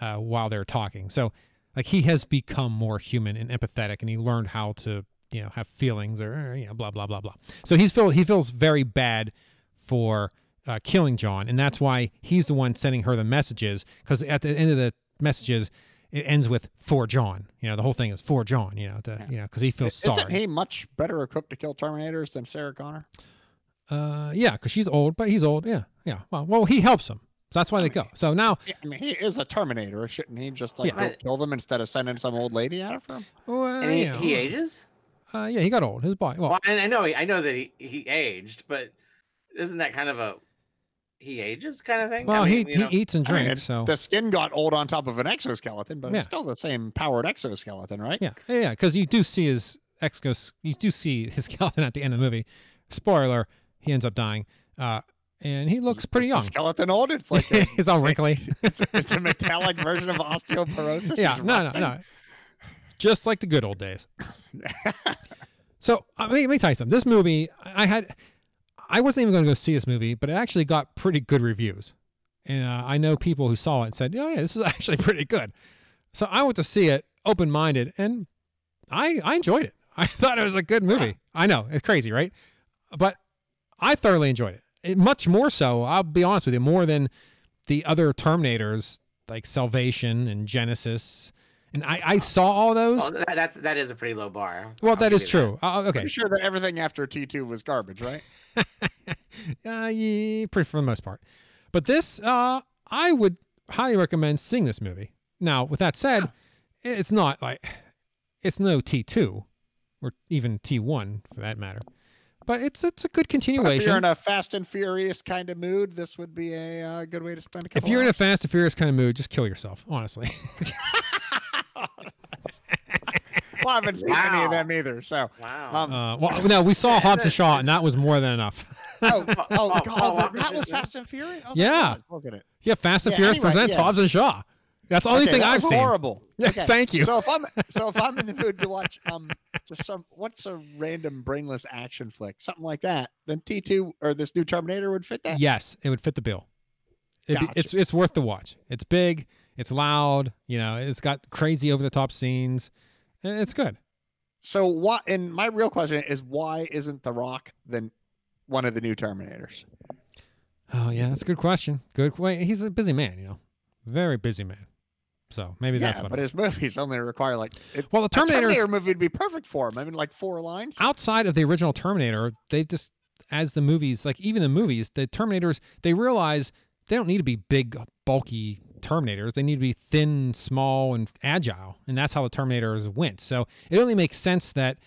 Speaker 6: uh, while they were talking. So like he has become more human and empathetic, and he learned how to you know have feelings or you know blah blah blah blah. So he's feel he feels very bad for uh, killing John, and that's why he's the one sending her the messages. Because at the end of the messages, it ends with "for John." You know, the whole thing is "for John." You know, to, you know, because he feels sorry.
Speaker 8: Isn't he much better equipped to kill Terminators than Sarah Connor?
Speaker 6: Uh, yeah, because she's old, but he's old. Yeah, yeah. Well, well, he helps him, so that's why they go. So now,
Speaker 8: Yeah, I mean, he is a Terminator. Shouldn't he just like
Speaker 6: Yeah.
Speaker 8: go kill them instead of sending some old lady after him?
Speaker 6: well,
Speaker 7: And he,
Speaker 6: you know,
Speaker 7: he ages.
Speaker 6: Uh, yeah, he got old. His body. Well,
Speaker 7: Well, and I know he, I know that he, he aged, but isn't that kind of a he ages kind of thing?
Speaker 6: well,
Speaker 7: I mean,
Speaker 6: he,
Speaker 7: you know,
Speaker 6: he eats and
Speaker 8: I mean,
Speaker 6: drinks. so
Speaker 8: the skin got old on top of an exoskeleton, but
Speaker 6: Yeah.
Speaker 8: it's still the same powered exoskeleton, right?
Speaker 6: yeah, yeah, because you do see his excos. You do see his skeleton at the end of the movie. Spoiler: he ends up dying, uh, and he looks pretty
Speaker 8: Is
Speaker 6: young.
Speaker 8: Skeleton old? It's like a,
Speaker 6: He's all wrinkly.
Speaker 8: it's, a, it's a metallic version of osteoporosis.
Speaker 6: yeah, no, no, no. Just like the good old days. so uh, let, me, let me tell you something. This movie, I I had, I wasn't even going to go see this movie, but it actually got pretty good reviews, and uh, I know people who saw it and said, "Oh yeah, this is actually pretty good." So I went to see it open minded, and I I enjoyed it. I thought it was a good movie. I know it's crazy, right? But I thoroughly enjoyed it. it. Much more so, I'll be honest with you, more than the other Terminators like Salvation and Genisys. And I, I saw all those.
Speaker 7: well, that, that's that is a pretty low bar.
Speaker 6: Well,
Speaker 7: I'll
Speaker 6: that
Speaker 7: give
Speaker 6: is true. Uh, okay.
Speaker 8: Pretty sure that everything after T2 was garbage, right?
Speaker 6: Uh, yeah, pretty for the most part. But this, uh, I would highly recommend seeing this movie. Now, with that said, it's not like it's no T two or even T one for that matter. But it's it's a good continuation.
Speaker 8: If you're in a Fast and Furious kind of mood, this would be a uh, good way to spend a couple.
Speaker 6: If you're in a. Fast and Furious kind of mood, just kill yourself. Honestly.
Speaker 8: well, I haven't seen any of them either. So,
Speaker 7: Wow.
Speaker 8: um,
Speaker 6: Uh, well, no, we saw Hobbs and Shaw, and that was more than enough.
Speaker 8: oh, oh,
Speaker 7: oh,
Speaker 8: God,
Speaker 7: oh,
Speaker 8: that,
Speaker 7: oh,
Speaker 8: that was. Fast and Furious. Oh,
Speaker 6: Yeah.
Speaker 8: was, wasn't it?
Speaker 6: yeah, Fast and
Speaker 8: Yeah,
Speaker 6: Furious
Speaker 8: anyway,
Speaker 6: presents
Speaker 8: yeah.
Speaker 6: Hobbs and Shaw. That's the only
Speaker 8: Okay,
Speaker 6: thing
Speaker 8: that
Speaker 6: I've
Speaker 8: was
Speaker 6: seen.
Speaker 8: Horrible.
Speaker 6: Yeah,
Speaker 8: Okay,
Speaker 6: thank you.
Speaker 8: So if I'm so if I'm in the mood to watch um just some what's a random brainless action flick, something like that, then T2 or this new Terminator would fit that.
Speaker 6: Yes, it would fit the bill. It'd be, it's it's worth the watch. It's big. It's loud. You know, it's got crazy over the top scenes. It's good.
Speaker 8: So what? And my real question is, why isn't The Rock then one of the new Terminators?
Speaker 6: Oh yeah, that's a good question. Good. Wait, he's a busy man. You know, very busy man. So maybe that's
Speaker 8: yeah,
Speaker 6: what.
Speaker 8: but
Speaker 6: it-
Speaker 8: his movies only require like it,
Speaker 6: well, the Terminator
Speaker 8: Terminator movie would be perfect for him. I mean, like four lines.
Speaker 6: outside of the original Terminator, they just as the movies, like even the movies, the Terminators, they realize they don't need to be big, bulky Terminators. They need to be thin, small, and agile, and that's how the Terminators went. So it only makes sense that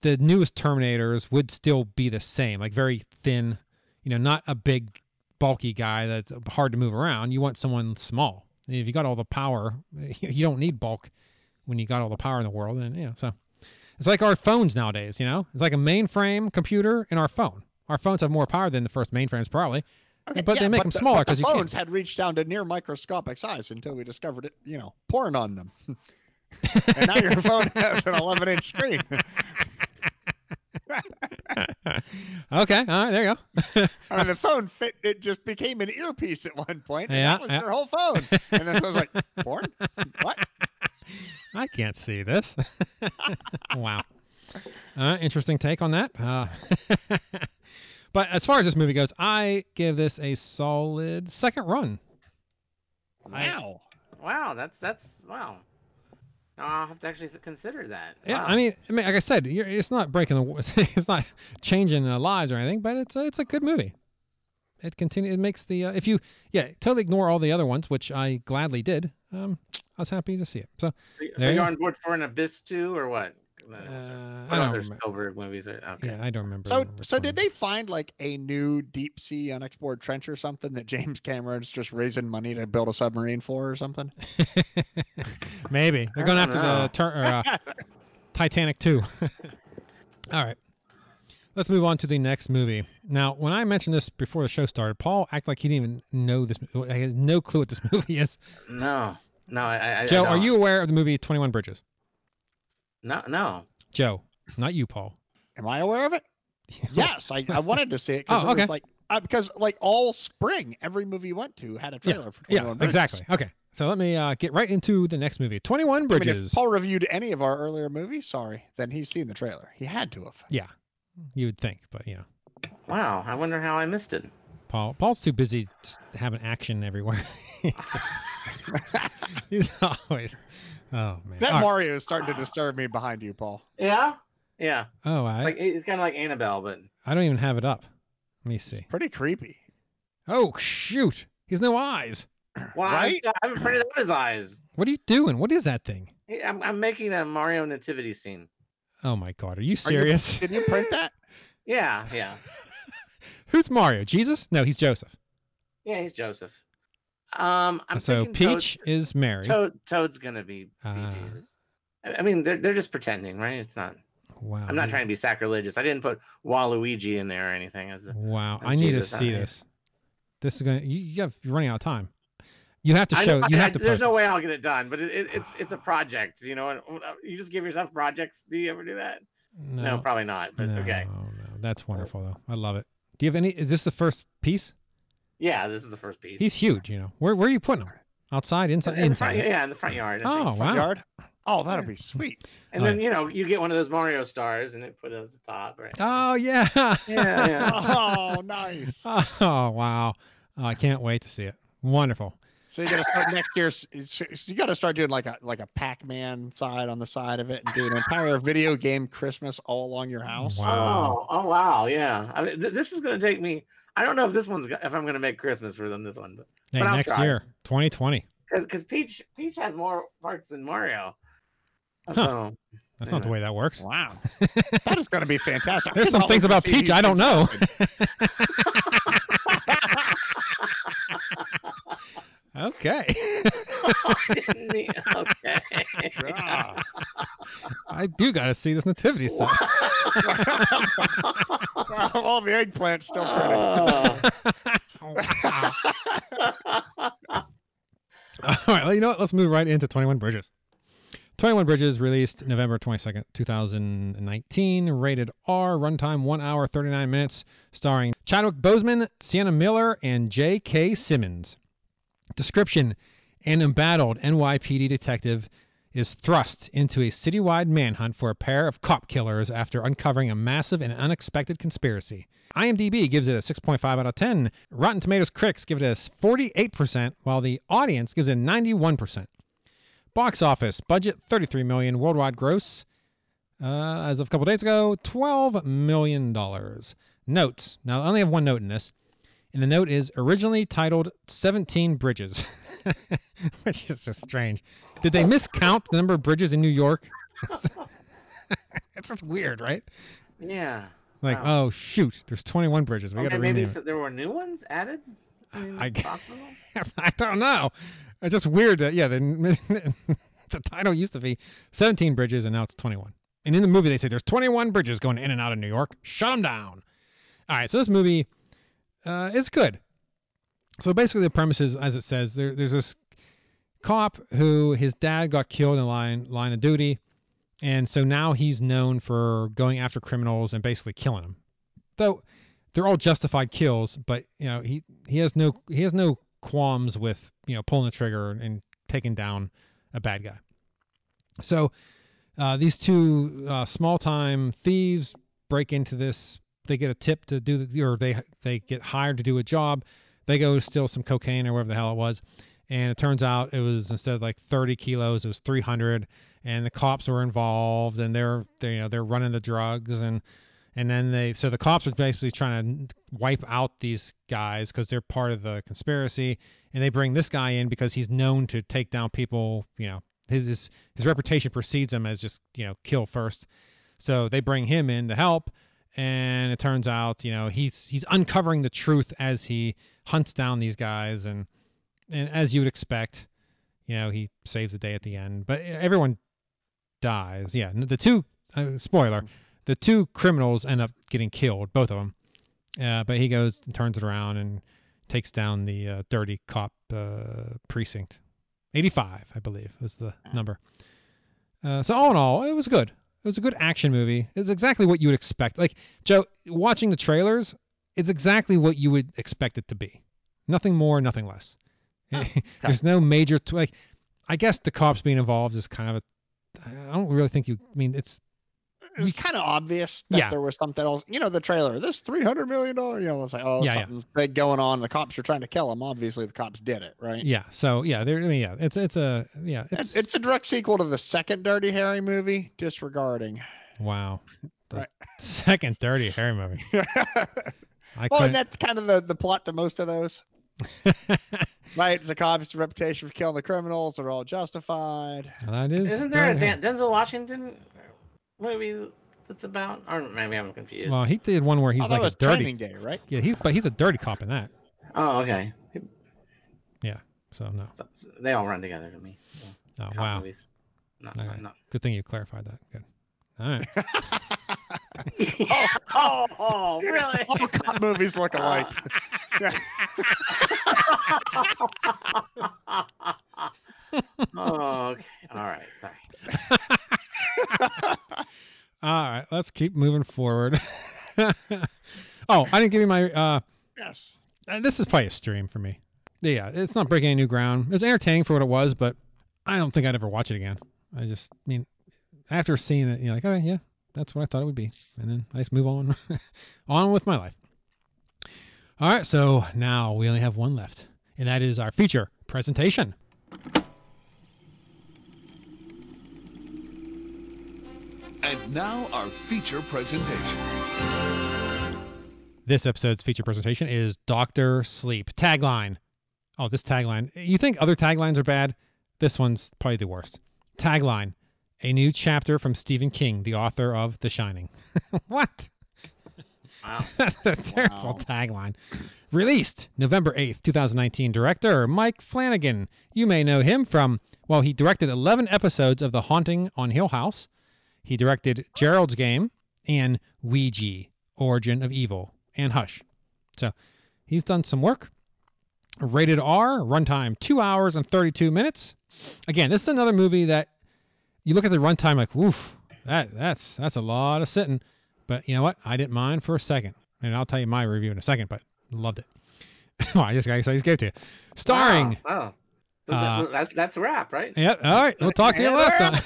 Speaker 6: the newest Terminators would still be the same, like very thin, you know, not a big, bulky guy that's hard to move around. You want someone small. If you got all the power, you don't need bulk when you got all the power in the world, and you know, so it's like our phones nowadays, you know? It's like a mainframe computer and our phone. Our phones have more power than the first mainframes, probably.
Speaker 8: Okay,
Speaker 6: but they
Speaker 8: yeah,
Speaker 6: make them
Speaker 8: the-
Speaker 6: smaller
Speaker 8: but the
Speaker 6: 'cause you can't.
Speaker 8: phones had reached down to near microscopic size until we discovered it. You know, porn on them. and now your phone has an 11 inch screen.
Speaker 6: Okay, all right, there you go.
Speaker 8: I mean, the phone fit. It just became an earpiece at one point, and
Speaker 6: Yeah,
Speaker 8: that was
Speaker 6: yeah.
Speaker 8: your whole phone. And then I was like, porn? What?
Speaker 6: I can't see this. wow. Uh, interesting take on that. Uh, but as far as this movie goes, I give this a solid second run.
Speaker 8: Wow.
Speaker 7: wow, that's that's wow. Now I'll have to actually consider that.
Speaker 6: Yeah,
Speaker 7: Wow.
Speaker 6: I mean, I mean, like I said, you're, it's not breaking the, it's not changing the lives or anything, but it's a, it's a good movie. It continue, it makes the uh, if you yeah totally ignore all the other ones, which I gladly did. Um, I was happy to see it. So
Speaker 7: So, so
Speaker 6: you
Speaker 7: you're on board for an Abyss too, or what? No,
Speaker 6: Uh. I don't
Speaker 7: other
Speaker 6: remember.
Speaker 7: Spielberg movies are okay?
Speaker 6: Yeah, I don't remember.
Speaker 8: So,
Speaker 6: which
Speaker 8: so did they find like a new deep sea unexplored trench or something that James Cameron's just raising money to build a submarine for or something?
Speaker 6: Maybe they're going
Speaker 7: I
Speaker 6: after
Speaker 7: don't know.
Speaker 6: the tur- or, uh, Titanic two. All right, let's move on to the next movie. Now, when I mentioned this before the show started, Paul acted like he didn't even know this. mo- He has no clue what this movie is.
Speaker 7: No, no. I, I, I
Speaker 6: Joe, are
Speaker 7: don't.
Speaker 6: you aware of the movie Twenty One Bridges?
Speaker 7: No, no.
Speaker 6: Joe, not you, Paul.
Speaker 8: Am I aware of it? Yes, I, I wanted to see it because
Speaker 6: Oh,
Speaker 8: it
Speaker 6: okay.
Speaker 8: was like uh, because like all spring, every movie you went to had a trailer for 21
Speaker 6: Yeah,
Speaker 8: Bridges.
Speaker 6: exactly. Okay, so let me uh, get right into the next movie, Twenty One
Speaker 8: I mean,
Speaker 6: Bridges.
Speaker 8: if Paul reviewed any of our earlier movies, sorry, then he's seen the trailer. He had to have.
Speaker 6: yeah, you would think, but you know,
Speaker 7: Wow. I wonder how I missed it.
Speaker 6: Paul. Paul's too busy just having action everywhere. he's, just- he's always. Oh man.
Speaker 8: That
Speaker 6: All right.
Speaker 8: Mario is starting to disturb me behind you, Paul.
Speaker 7: Yeah. Yeah.
Speaker 6: Oh, I,
Speaker 7: It's like it's kind of like Annabelle, but
Speaker 6: I don't even have it up. Let me see.
Speaker 8: Pretty creepy.
Speaker 6: Oh shoot! he's no eyes.
Speaker 7: wow,
Speaker 8: Right?
Speaker 7: I haven't printed out his eyes.
Speaker 6: What are you doing? What is that thing?
Speaker 7: I'm, I'm making a Mario nativity scene.
Speaker 6: Oh my god! Are you
Speaker 8: Are you-
Speaker 6: serious?
Speaker 8: Did you print that?
Speaker 7: Yeah, yeah,
Speaker 6: Who's Mario? Jesus? No, he's Joseph.
Speaker 7: yeah. He's Joseph. Um, I'm
Speaker 6: so Peach is Mary.
Speaker 7: Toad, Toad, Toad's gonna be, be
Speaker 6: Ah.
Speaker 7: Jesus. I I mean, they're they're just pretending, right? It's not.
Speaker 6: wow.
Speaker 7: I'm not trying to be sacrilegious. I didn't put Waluigi in there or anything. As the,
Speaker 6: Wow,
Speaker 7: That's
Speaker 6: I need
Speaker 7: Jesus,
Speaker 6: to see this. This is going. to You, you have. You're running out of time. You have to show.
Speaker 7: know-
Speaker 6: you
Speaker 7: I-
Speaker 6: have to.
Speaker 7: There's no
Speaker 6: this.
Speaker 7: way I'll get it done, but it, it, it's it's a project, you know. And uh, you just give yourself projects. Do you ever do that?
Speaker 6: No,
Speaker 7: No, probably not. But
Speaker 6: no,
Speaker 7: okay.
Speaker 6: no. That's wonderful though. I love it. Do you have any? Is this the first piece?
Speaker 7: Yeah, this is the first piece.
Speaker 6: He's huge. You know. Where Where are you putting him? Outside, inside,
Speaker 7: in the front,
Speaker 6: inside.
Speaker 7: yeah, in the front yard. I
Speaker 6: Oh
Speaker 7: think.
Speaker 6: wow.
Speaker 8: Yard? Oh, that'll be sweet.
Speaker 7: And
Speaker 6: Oh,
Speaker 7: then you know you get one of those Mario stars and it put it at the top, right?
Speaker 6: Oh yeah.
Speaker 7: yeah, yeah.
Speaker 8: Oh, nice.
Speaker 6: Oh wow. Oh, I can't wait to see it. Wonderful.
Speaker 8: So you got to start next year. s- s- So you got to start doing like a like a Pac-Man side on the side of it, and do an entire video game Christmas all along your house.
Speaker 6: Wow.
Speaker 7: Oh, oh wow, yeah. I mean, th- this is gonna take me. I don't know if this one's if I'm gonna make Christmas for them. This one, but
Speaker 6: Hey,
Speaker 7: But
Speaker 6: next
Speaker 7: try.
Speaker 6: year, 2020.
Speaker 7: because because Peach Peach has more parts than Mario. So
Speaker 6: That's not the way that works.
Speaker 8: Wow, that is going to be fantastic.
Speaker 6: There's some things about Peach I don't know.
Speaker 8: happen.
Speaker 6: Okay.
Speaker 7: didn't mean- okay.
Speaker 8: Yeah.
Speaker 6: I do got to see this nativity set.
Speaker 8: all the eggplants still pretty.
Speaker 7: Oh.
Speaker 6: All right, well, you know what? Let's move right into 21 Bridges. 21 Bridges released November 22nd, 2019, rated R, runtime 1 hour 39 minutes, starring Chadwick Boseman, Sienna Miller, and J.K. Simmons. Description An embattled NYPD detective is thrust into a citywide manhunt for a pair of cop killers after uncovering a massive and unexpected conspiracy. IMDb gives it a 6.5 out of 10. Rotten Tomatoes critics give it a 48%, while the audience gives it 91%. Box office budget 33 million, worldwide gross uh, as of a couple days ago 12 million dollars. Notes. Now I only have one note in this. And the note is originally titled 17 Bridges, which is just strange. Did they miscount the number of bridges in New York? it's just weird, right?
Speaker 7: yeah.
Speaker 6: Like,
Speaker 7: Wow.
Speaker 6: oh shoot, there's 21 bridges. We oh,
Speaker 7: Okay,
Speaker 6: got to
Speaker 7: maybe so there were new ones added. I-
Speaker 6: I don't know. It's just weird that yeah, the the title used to be 17 bridges and now it's 21. And in the movie they say there's 21 bridges going in and out of New York. Shut them down. All right, so this movie uh, good. So basically, the premise is, as it says, there, there's this cop who his dad got killed in line line of duty, and so now he's known for going after criminals and basically killing them. Though they're all justified kills, but you know he he has no he has no qualms with you know pulling the trigger and taking down a bad guy. So uh, these two uh, small time thieves break into this. They get a tip to do the, or they they get hired to do a job. They go steal some cocaine or whatever the hell it was, and it turns out it was instead of like 30 kilos, it was 300. And the cops were involved, and they're they you know they're running the drugs and and then they so the cops are basically trying to wipe out these guys because they're part of the conspiracy and they bring this guy in because he's known to take down people you know his his his reputation precedes him as just you know kill first. So they bring him in to help, and it turns out you know he's he's uncovering the truth as he hunts down these guys, and and as you would expect, you know he saves the day at the end. But everyone dies. Yeah, the two uh, spoiler, the two criminals end up getting killed, both of them. Uh, but he goes and turns it around and takes down the uh, dirty cop uh, precinct. 85, I believe, was the number. Uh, so all in all, it was good. It was a good action movie. It's exactly what you would expect. Like Joe, watching the trailers, it's exactly what you would expect it to be. Nothing more, nothing less. There's no major tw- like. I guess the cops being involved is kind of a. I don't really think you. I mean, it's
Speaker 8: It was kind of obvious that
Speaker 6: Yeah.
Speaker 8: there was something else. You know, the trailer, this three hundred million dollar. You know, it's like, oh,
Speaker 6: Yeah, yeah.
Speaker 8: something's big going on. The cops are trying to kill him. Obviously, the cops did it, right?
Speaker 6: yeah. So yeah, there. I mean, yeah, it's it's a yeah. It's,
Speaker 8: It's, it's a direct sequel to the second Dirty Harry movie. Disregarding.
Speaker 6: wow. The
Speaker 8: Right.
Speaker 6: second Dirty Harry movie. I
Speaker 8: well,
Speaker 6: couldn't.
Speaker 8: that's kind of the, the plot to most of those. right? It's a cop's reputation for killing the criminals. They're all justified.
Speaker 6: that is.
Speaker 7: Isn't there a Dan- Denzel Washington movie that's about? Or maybe I'm confused.
Speaker 6: Well, he did one where he's oh,
Speaker 8: Although
Speaker 6: like a
Speaker 8: it's
Speaker 6: dirty.
Speaker 8: training day, right?
Speaker 6: Yeah, he's but he's a dirty cop in that.
Speaker 7: oh, okay. Yeah.
Speaker 6: So no.
Speaker 7: They all run together to me.
Speaker 6: Oh
Speaker 7: Cop
Speaker 6: wow.
Speaker 7: Movies. No,
Speaker 6: Okay.
Speaker 7: no, no.
Speaker 6: Good thing you clarified that. Good. All right.
Speaker 7: oh, oh, really?
Speaker 8: All cop movies look alike.
Speaker 7: oh, okay. All right. Sorry.
Speaker 6: All right. Let's keep moving forward. oh, I didn't give you my. uh
Speaker 8: yes.
Speaker 6: uh, This is probably a stream for me. Yeah, it's not breaking any new ground. It was entertaining for what it was, but I don't think I'd ever watch it again. I just I mean, after seeing it, you're like, okay, yeah, that's what I thought it would be, and then I just move on, on with my life. All right, so now we only have one left, and that is our feature presentation.
Speaker 3: And now our feature presentation.
Speaker 6: This episode's feature presentation is Doctor Sleep. Tagline. Oh, this tagline. You think other taglines are bad? This one's probably the worst. Tagline. A new chapter from Stephen King, the author of The Shining. what?
Speaker 7: Wow.
Speaker 6: That's a terrible
Speaker 8: Wow.
Speaker 6: tagline. Released November 8th, 2019. Director Mike Flanagan. You may know him from, well, he directed 11 episodes of The Haunting on Hill House. He directed Gerald's Game and Ouija, Origin of Evil, and Hush. So he's done some work. Rated R, runtime 2 hours and 32 minutes. Again, this is another movie that you look at the runtime like, woof, that, that's, that's a lot of sitting. But you know what? I didn't mind for a second. And I'll tell you my review in a second, but loved it. oh, I just, I just gave it to you. Starring.
Speaker 7: Wow. wow.
Speaker 6: Uh,
Speaker 7: That- that's that's a wrap, right?
Speaker 6: Yeah, all right. We'll talk to you last time.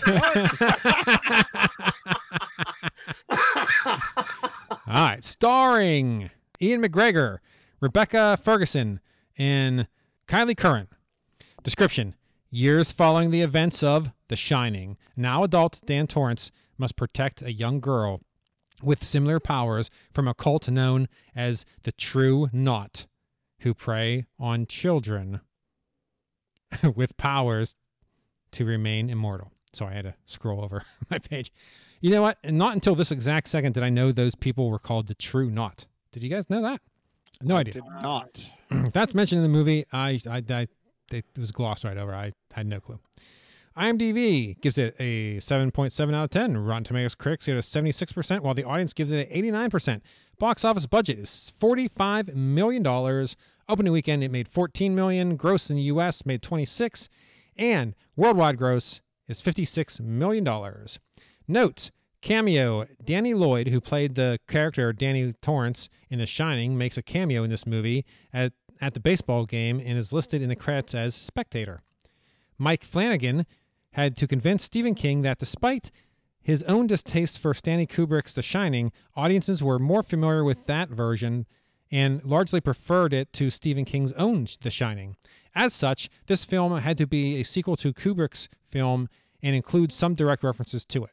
Speaker 6: all right. Starring Ewan McGregor, Rebecca Ferguson, and Kyliegh Curran. Description Years following the events of The Shining, now adult Dan Torrance must protect a young girl with similar powers from a cult known as the True Knot, who prey on children with powers to remain immortal. So I had to scroll over my page. You know what? And not until this exact second did I know those people were called the True Knot. Did you guys know that? No idea.
Speaker 8: Did not.
Speaker 6: that's mentioned in the movie, I, I, I it was glossed right over. I had no clue. IMDb gives it a 7.7 out of 10. Rotten Tomatoes critics give it a 76%, while the audience gives it an 89%. Box office budget is $45 million. Opening weekend, it made 14 million. Gross in the U.S. made 26, and worldwide gross is 56 million dollars. Note: cameo Danny Lloyd, who played the character Danny Torrance in The Shining, makes a cameo in this movie at at the baseball game and is listed in the credits as spectator. Mike Flanagan had to convince Stephen King that despite his own distaste for Stanley Kubrick's The Shining, audiences were more familiar with that version and largely preferred it to Stephen King's own The Shining. As such, this film had to be a sequel to Kubrick's film and include some direct references to it.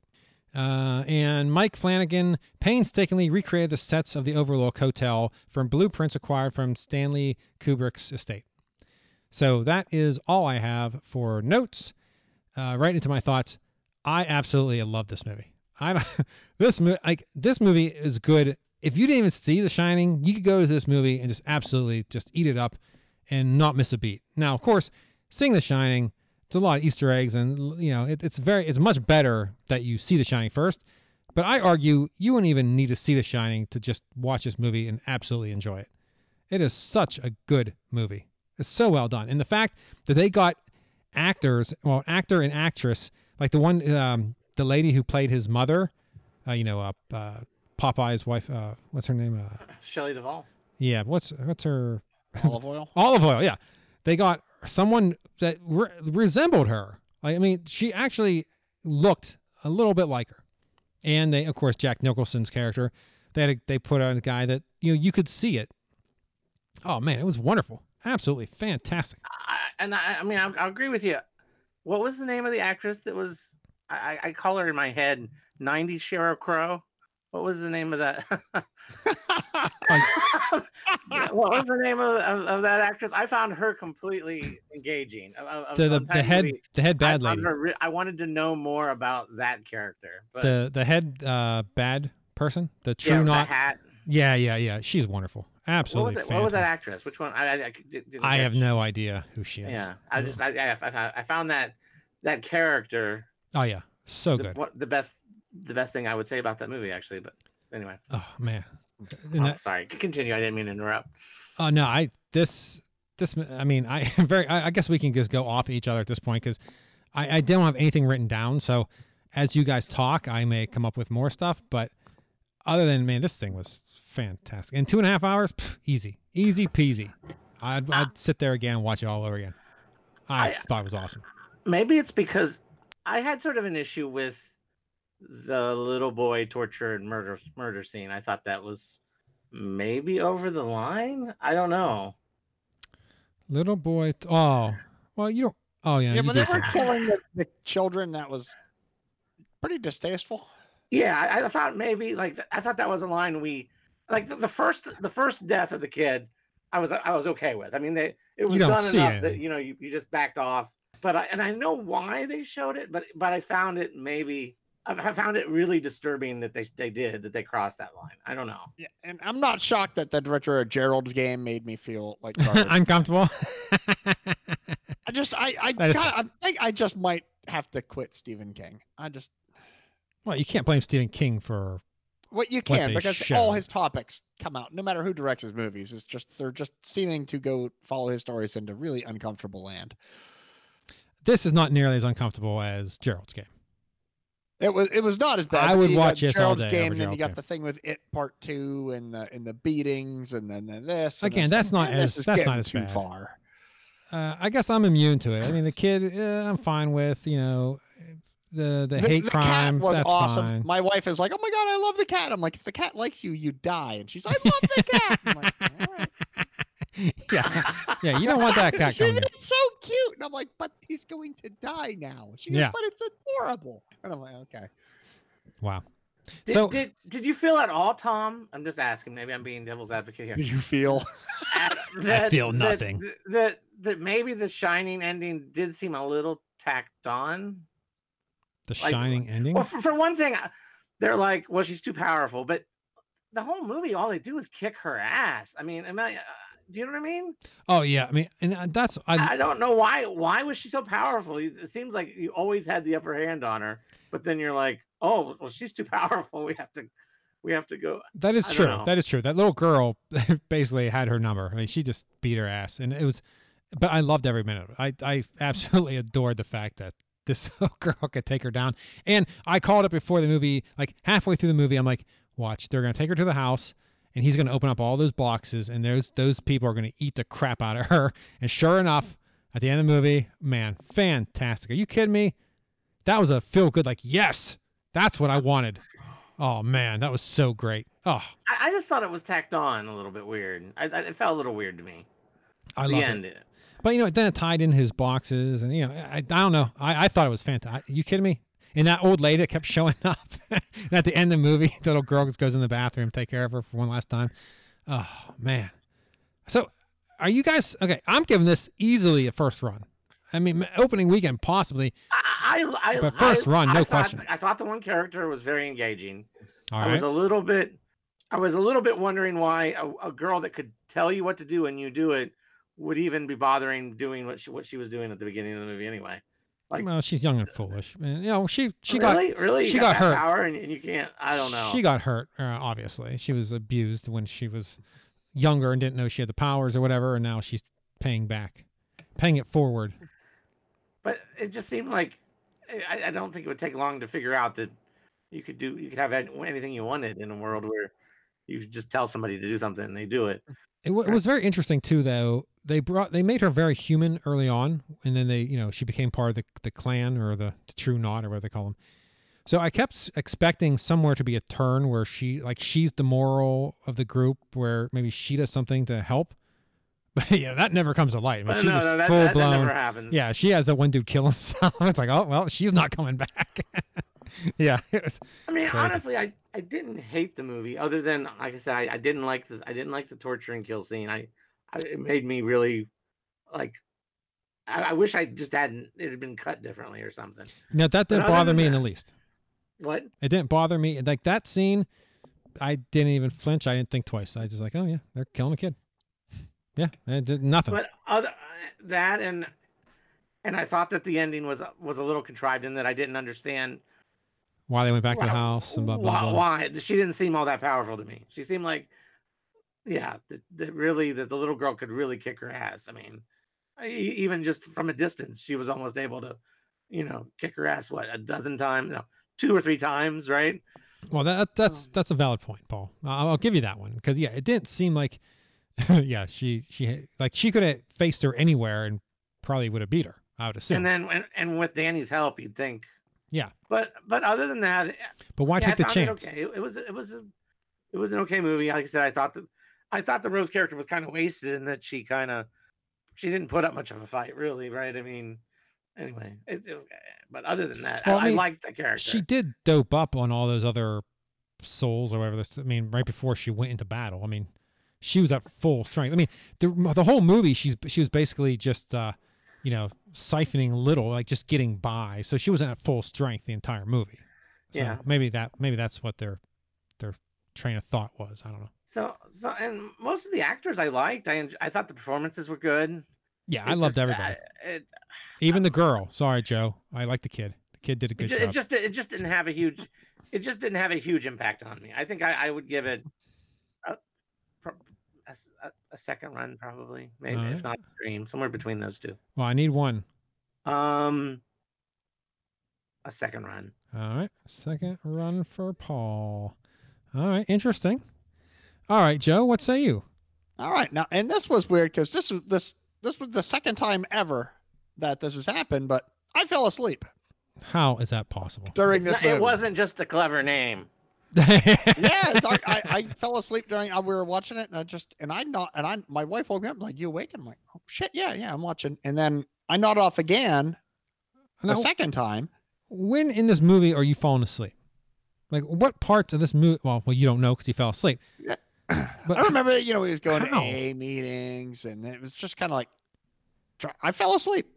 Speaker 6: Uh, and Mike Flanagan painstakingly recreated the sets of the Overlook Hotel from blueprints acquired from Stanley Kubrick's estate. So that is all I have for notes. uh, right into my thoughts. I absolutely love this movie. I this movie like this movie is good. If you didn't even see The Shining, you could go to this movie and just absolutely just eat it up and not miss a beat. Now, of course, seeing The Shining, it's a lot of Easter eggs, and you know it, it's very it's much better that you see The Shining first. But I argue you wouldn't even need to see The Shining to just watch this movie and absolutely enjoy it. It is such a good movie. It's so well done, and the fact that they got actors, well, actor and actress, like the one, um, the lady who played his mother, uh, you know, uh, uh, Popeye's wife. Uh, what's her name? Uh,
Speaker 7: Shelley Duvall.
Speaker 6: yeah, what's what's her
Speaker 8: Olive oil.
Speaker 6: olive oil? Yeah, they got someone that re- resembled her. I mean, she actually looked a little bit like her. And they, of course, Jack Nicholson's character. They had a, they put on a guy that you know you could see it. Oh man, it was wonderful, absolutely fantastic.
Speaker 7: I, and I, I mean, I, I agree with you. What was the name of the actress that was? I, I- I call her in my head '90s Sheryl Crow. What was the name of that? what was the name of, of, of that actress? I found her completely engaging. Of-
Speaker 6: The the, the head
Speaker 7: movie.
Speaker 6: the head bad
Speaker 7: found
Speaker 6: lady,
Speaker 7: her I wanted to know more about that character. But
Speaker 6: the the head uh, bad person, the true
Speaker 7: yeah,
Speaker 6: not.
Speaker 7: hat.
Speaker 6: Yeah, yeah, yeah. She's wonderful,
Speaker 7: What
Speaker 6: absolutely.
Speaker 7: was it? What was that actress? Which one? I, I, I
Speaker 6: I have no idea who she is.
Speaker 7: Yeah, I just I, I, I I found that that character
Speaker 6: Oh yeah, so
Speaker 7: the,
Speaker 6: good.
Speaker 7: what, the best the best thing I would say about that movie actually. But anyway,
Speaker 6: Oh man.
Speaker 7: Oh, sorry. Continue. I didn't mean to interrupt.
Speaker 6: Oh no, I this this I mean I am very I, I guess we can just go off each other at this point because I I don't have anything written down. So as you guys talk, I may come up with more stuff. But other than man, this thing was fantastic. In two and a half hours, pff, easy, easy peasy. I'd ah. I'd sit there again and watch it all over again. I,
Speaker 7: I-
Speaker 6: thought it was awesome.
Speaker 7: Maybe it's because I had sort of an issue with the little boy torture and murder murder scene. I thought that was maybe over the line. I don't know.
Speaker 6: Little boy. T- oh, well you don't. Oh yeah,
Speaker 8: Yeah,
Speaker 6: you
Speaker 8: but they were killing the, the children. That was pretty distasteful.
Speaker 7: Yeah, I, I thought maybe like I thought that was a line we like the, the first the first death of the kid. I was I was okay with. I mean, they it was
Speaker 6: don't
Speaker 7: done enough
Speaker 6: anything.
Speaker 7: that you know you, you just backed off. But I and I know why they showed it, but but I found it maybe I I found it really disturbing that they they did that they crossed that line. I don't know.
Speaker 8: Yeah, and I'm not shocked that the director of Gerald's game made me feel like garbage.
Speaker 6: uncomfortable.
Speaker 8: I just I I
Speaker 6: That is
Speaker 8: got, I think I just might have to quit Stephen King. I just
Speaker 6: well, you can't blame Stephen King for
Speaker 8: what you can
Speaker 6: they
Speaker 8: because all his topics come out no matter who directs his movies. It's just they're just seeming to go follow his stories into really uncomfortable land.
Speaker 6: this is not nearly as uncomfortable as Gerald's game.
Speaker 8: It was it was not as bad.
Speaker 6: I would
Speaker 8: you
Speaker 6: watch this all
Speaker 8: Gerald's
Speaker 6: day
Speaker 8: game, then you got
Speaker 6: game.
Speaker 8: the thing with it part two and the and the beatings and then, then this.
Speaker 6: Again,
Speaker 8: then
Speaker 6: that's not as- that's not as
Speaker 8: too
Speaker 6: bad.
Speaker 8: far.
Speaker 6: Uh, I guess I'm immune to it. I mean, the kid, uh, I'm fine with. You know, the the, hate
Speaker 8: the
Speaker 6: crime.
Speaker 8: cat was
Speaker 6: that's
Speaker 8: awesome.
Speaker 6: fine.
Speaker 8: My wife is like, "Oh my god, I love the cat." I'm like, "If the cat likes you, you die." And she's, like, "I love the cat." I'm like, "All right."
Speaker 6: yeah, yeah. You don't want that cat
Speaker 8: She's
Speaker 6: coming.
Speaker 8: it's so cute, and I'm like, "But he's going to die now." She goes,
Speaker 6: Yeah.
Speaker 8: "But it's adorable," and I'm like, "Okay."
Speaker 6: Wow.
Speaker 7: Did,
Speaker 6: So-
Speaker 7: did did you feel at all, Tom? I'm just asking. Maybe I'm being devil's advocate here.
Speaker 8: Do you feel?
Speaker 7: At- that-
Speaker 6: feel
Speaker 7: that-
Speaker 6: nothing.
Speaker 7: That that maybe the Shining ending did seem a little tacked on.
Speaker 6: The
Speaker 7: Like-
Speaker 6: shining ending.
Speaker 7: Well, for, for one thing, they're like, well, she's too powerful, but the whole movie, all they do is kick her ass. I mean, am I? Uh, Do you know what I mean?
Speaker 6: Oh yeah. I mean, and uh, that's I.
Speaker 7: I don't know why. Why was she so powerful? It seems like you always had the upper hand on her, but then you're like, oh, well, she's too powerful. We have to, we have to go.
Speaker 6: That is
Speaker 7: I
Speaker 6: true. That is true. That little girl basically had her number. I mean, she just beat her ass, and it was. But I loved every minute. I I absolutely adored the fact that this little girl could take her down. And I called it before the movie, like halfway through the movie. I'm like, watch, they're gonna take her to the house, and he's gonna open up all those boxes, and those those people are gonna eat the crap out of her. And sure enough, at the end of the movie, man, fantastic. Are you kidding me? That was a feel good. Like, yes, that's what I wanted. Oh man, that was so great. Oh,
Speaker 7: I, I just thought it was tacked on a little bit weird. I, I, it felt a little weird to me.
Speaker 6: I loved it. But you know, then it tied in his boxes, and you know, I, I don't know. I, I thought it was fantastic. You kidding me? And that old lady that kept showing up and at the end of the movie. The little girl just goes in the bathroom, take care of her for one last time. Oh man. So, are you guys okay? I'm giving this easily a first run. I mean, opening weekend possibly.
Speaker 7: I, I, I
Speaker 6: But first
Speaker 7: I-
Speaker 6: run,
Speaker 7: I
Speaker 6: no
Speaker 7: thought-
Speaker 6: question.
Speaker 7: I thought the one character was very engaging.
Speaker 6: All
Speaker 7: I
Speaker 6: right.
Speaker 7: was a little bit, I was a little bit wondering why a, a girl that could tell you what to do and you do it would even be bothering doing what she what she was doing at the beginning of the movie anyway. Like
Speaker 6: well, she's young and foolish. And, you know, she she got
Speaker 7: really, really, You
Speaker 6: she got hurt.
Speaker 7: power and, and you can't. I don't know.
Speaker 6: She got hurt. Uh, obviously, she was abused when she was younger and didn't know she had the powers or whatever, and now she's paying back, paying it forward.
Speaker 7: but it just seemed like I, I don't think it would take long to figure out that you could do you could have anything you wanted in a world where you just tell somebody to do something and they do it.
Speaker 6: It, w- it was very interesting too, though. They brought they made her very human early on, and then they, you know, she became part of the the clan or the, the True Knot or whatever they call them. So I kept expecting somewhere to be a turn where she, like, she's the moral of the group, where maybe she does something to help. But yeah, that never comes to light. I mean,
Speaker 7: uh,
Speaker 6: she's
Speaker 7: no,
Speaker 6: just
Speaker 7: no, that,
Speaker 6: full
Speaker 7: that, that
Speaker 6: blown.
Speaker 7: never happens.
Speaker 6: Yeah, she has that one dude kill himself. it's like, oh well, she's not coming back. yeah, was,
Speaker 7: I mean,
Speaker 6: Crazy.
Speaker 7: honestly, I, I didn't hate the movie, other than like I said, I, I didn't like this. I didn't like the torture and kill scene. I, I it made me really like. I, I wish I just hadn't. It had been cut differently or something.
Speaker 6: no, that didn't
Speaker 7: other
Speaker 6: bother me in the least.
Speaker 7: What?
Speaker 6: It didn't bother me. Like that scene, I didn't even flinch. I didn't think twice. I was just like, oh yeah, they're killing a kid. Yeah, it did nothing.
Speaker 7: But other uh, that and and I thought that the ending was was a little contrived in that I didn't understand
Speaker 6: Why they went back to the house and blah blah
Speaker 7: why,
Speaker 6: blah.
Speaker 7: why she didn't seem all that powerful to me. She seemed like, yeah, that, that really that the little girl could really kick her ass. I mean, even just from a distance, she was almost able to, you know, kick her ass. What a dozen times, no, two or three times, right?
Speaker 6: Well, that that's um, that's a valid point, Paul. I'll, I'll give you that one because yeah, it didn't seem like, yeah, she she like she could have faced her anywhere and probably would have beat her. I would assume.
Speaker 7: And then and, and with Danny's help, you'd think.
Speaker 6: Yeah.
Speaker 7: But but other than that,
Speaker 6: but why
Speaker 7: yeah,
Speaker 6: take the
Speaker 7: found it
Speaker 6: chance?
Speaker 7: okay. It, it was it was a, it was an okay movie. Like I said, I thought that I thought the Rose character was kind of wasted in that she kind of she didn't put up much of a fight, really, right? I mean, anyway, it, it was. But other than that,
Speaker 6: Well, I
Speaker 7: I, I liked the character.
Speaker 6: She did dope up on all those other souls or whatever. This, I mean, right before she went into battle. I mean, she was at full strength. I mean, the the whole movie, she's she was basically just, uh, you know, siphoning little, like just getting by. So she wasn't at full strength the entire movie. So
Speaker 7: Yeah.
Speaker 6: Maybe that maybe that's what their their train of thought was. I don't know.
Speaker 7: so so and most of the actors I liked. I I thought the performances were good.
Speaker 6: Yeah, I
Speaker 7: It
Speaker 6: loved
Speaker 7: just,
Speaker 6: everybody,
Speaker 7: uh, it,
Speaker 6: even the girl. Sorry, Joe. I like the kid. The kid did a
Speaker 7: it,
Speaker 6: good job.
Speaker 7: it just it just didn't have a huge it just didn't have a huge impact on me. I think I, I would give it a s- a- a second run probably, maybe
Speaker 6: Alright.
Speaker 7: if not dream, somewhere between those two.
Speaker 6: well, I need one.
Speaker 7: Um, a second run.
Speaker 6: All right, second run for Paul. All right, interesting. All right, Joe, what say you?
Speaker 8: All right, now and this was weird because this was this this was the second time ever that this has happened, but I fell asleep
Speaker 6: How is that possible?
Speaker 8: during
Speaker 7: It's
Speaker 8: this.
Speaker 7: not- it wasn't just a clever name.
Speaker 8: Yeah, like, I, I fell asleep during. Uh, we were watching it, and I just and I not and I my wife woke me up like, "You awake?" I'm like, "Oh shit, yeah, yeah, I'm watching." And then I nod off again
Speaker 6: Now,
Speaker 8: a second time.
Speaker 6: when in this movie are you falling asleep? Like, what parts of this movie? Well, well, you don't know because you fell asleep. Yeah. But
Speaker 8: I remember, you know, he was going
Speaker 6: How?
Speaker 8: to AA meetings, and it was just kind of like, I fell asleep.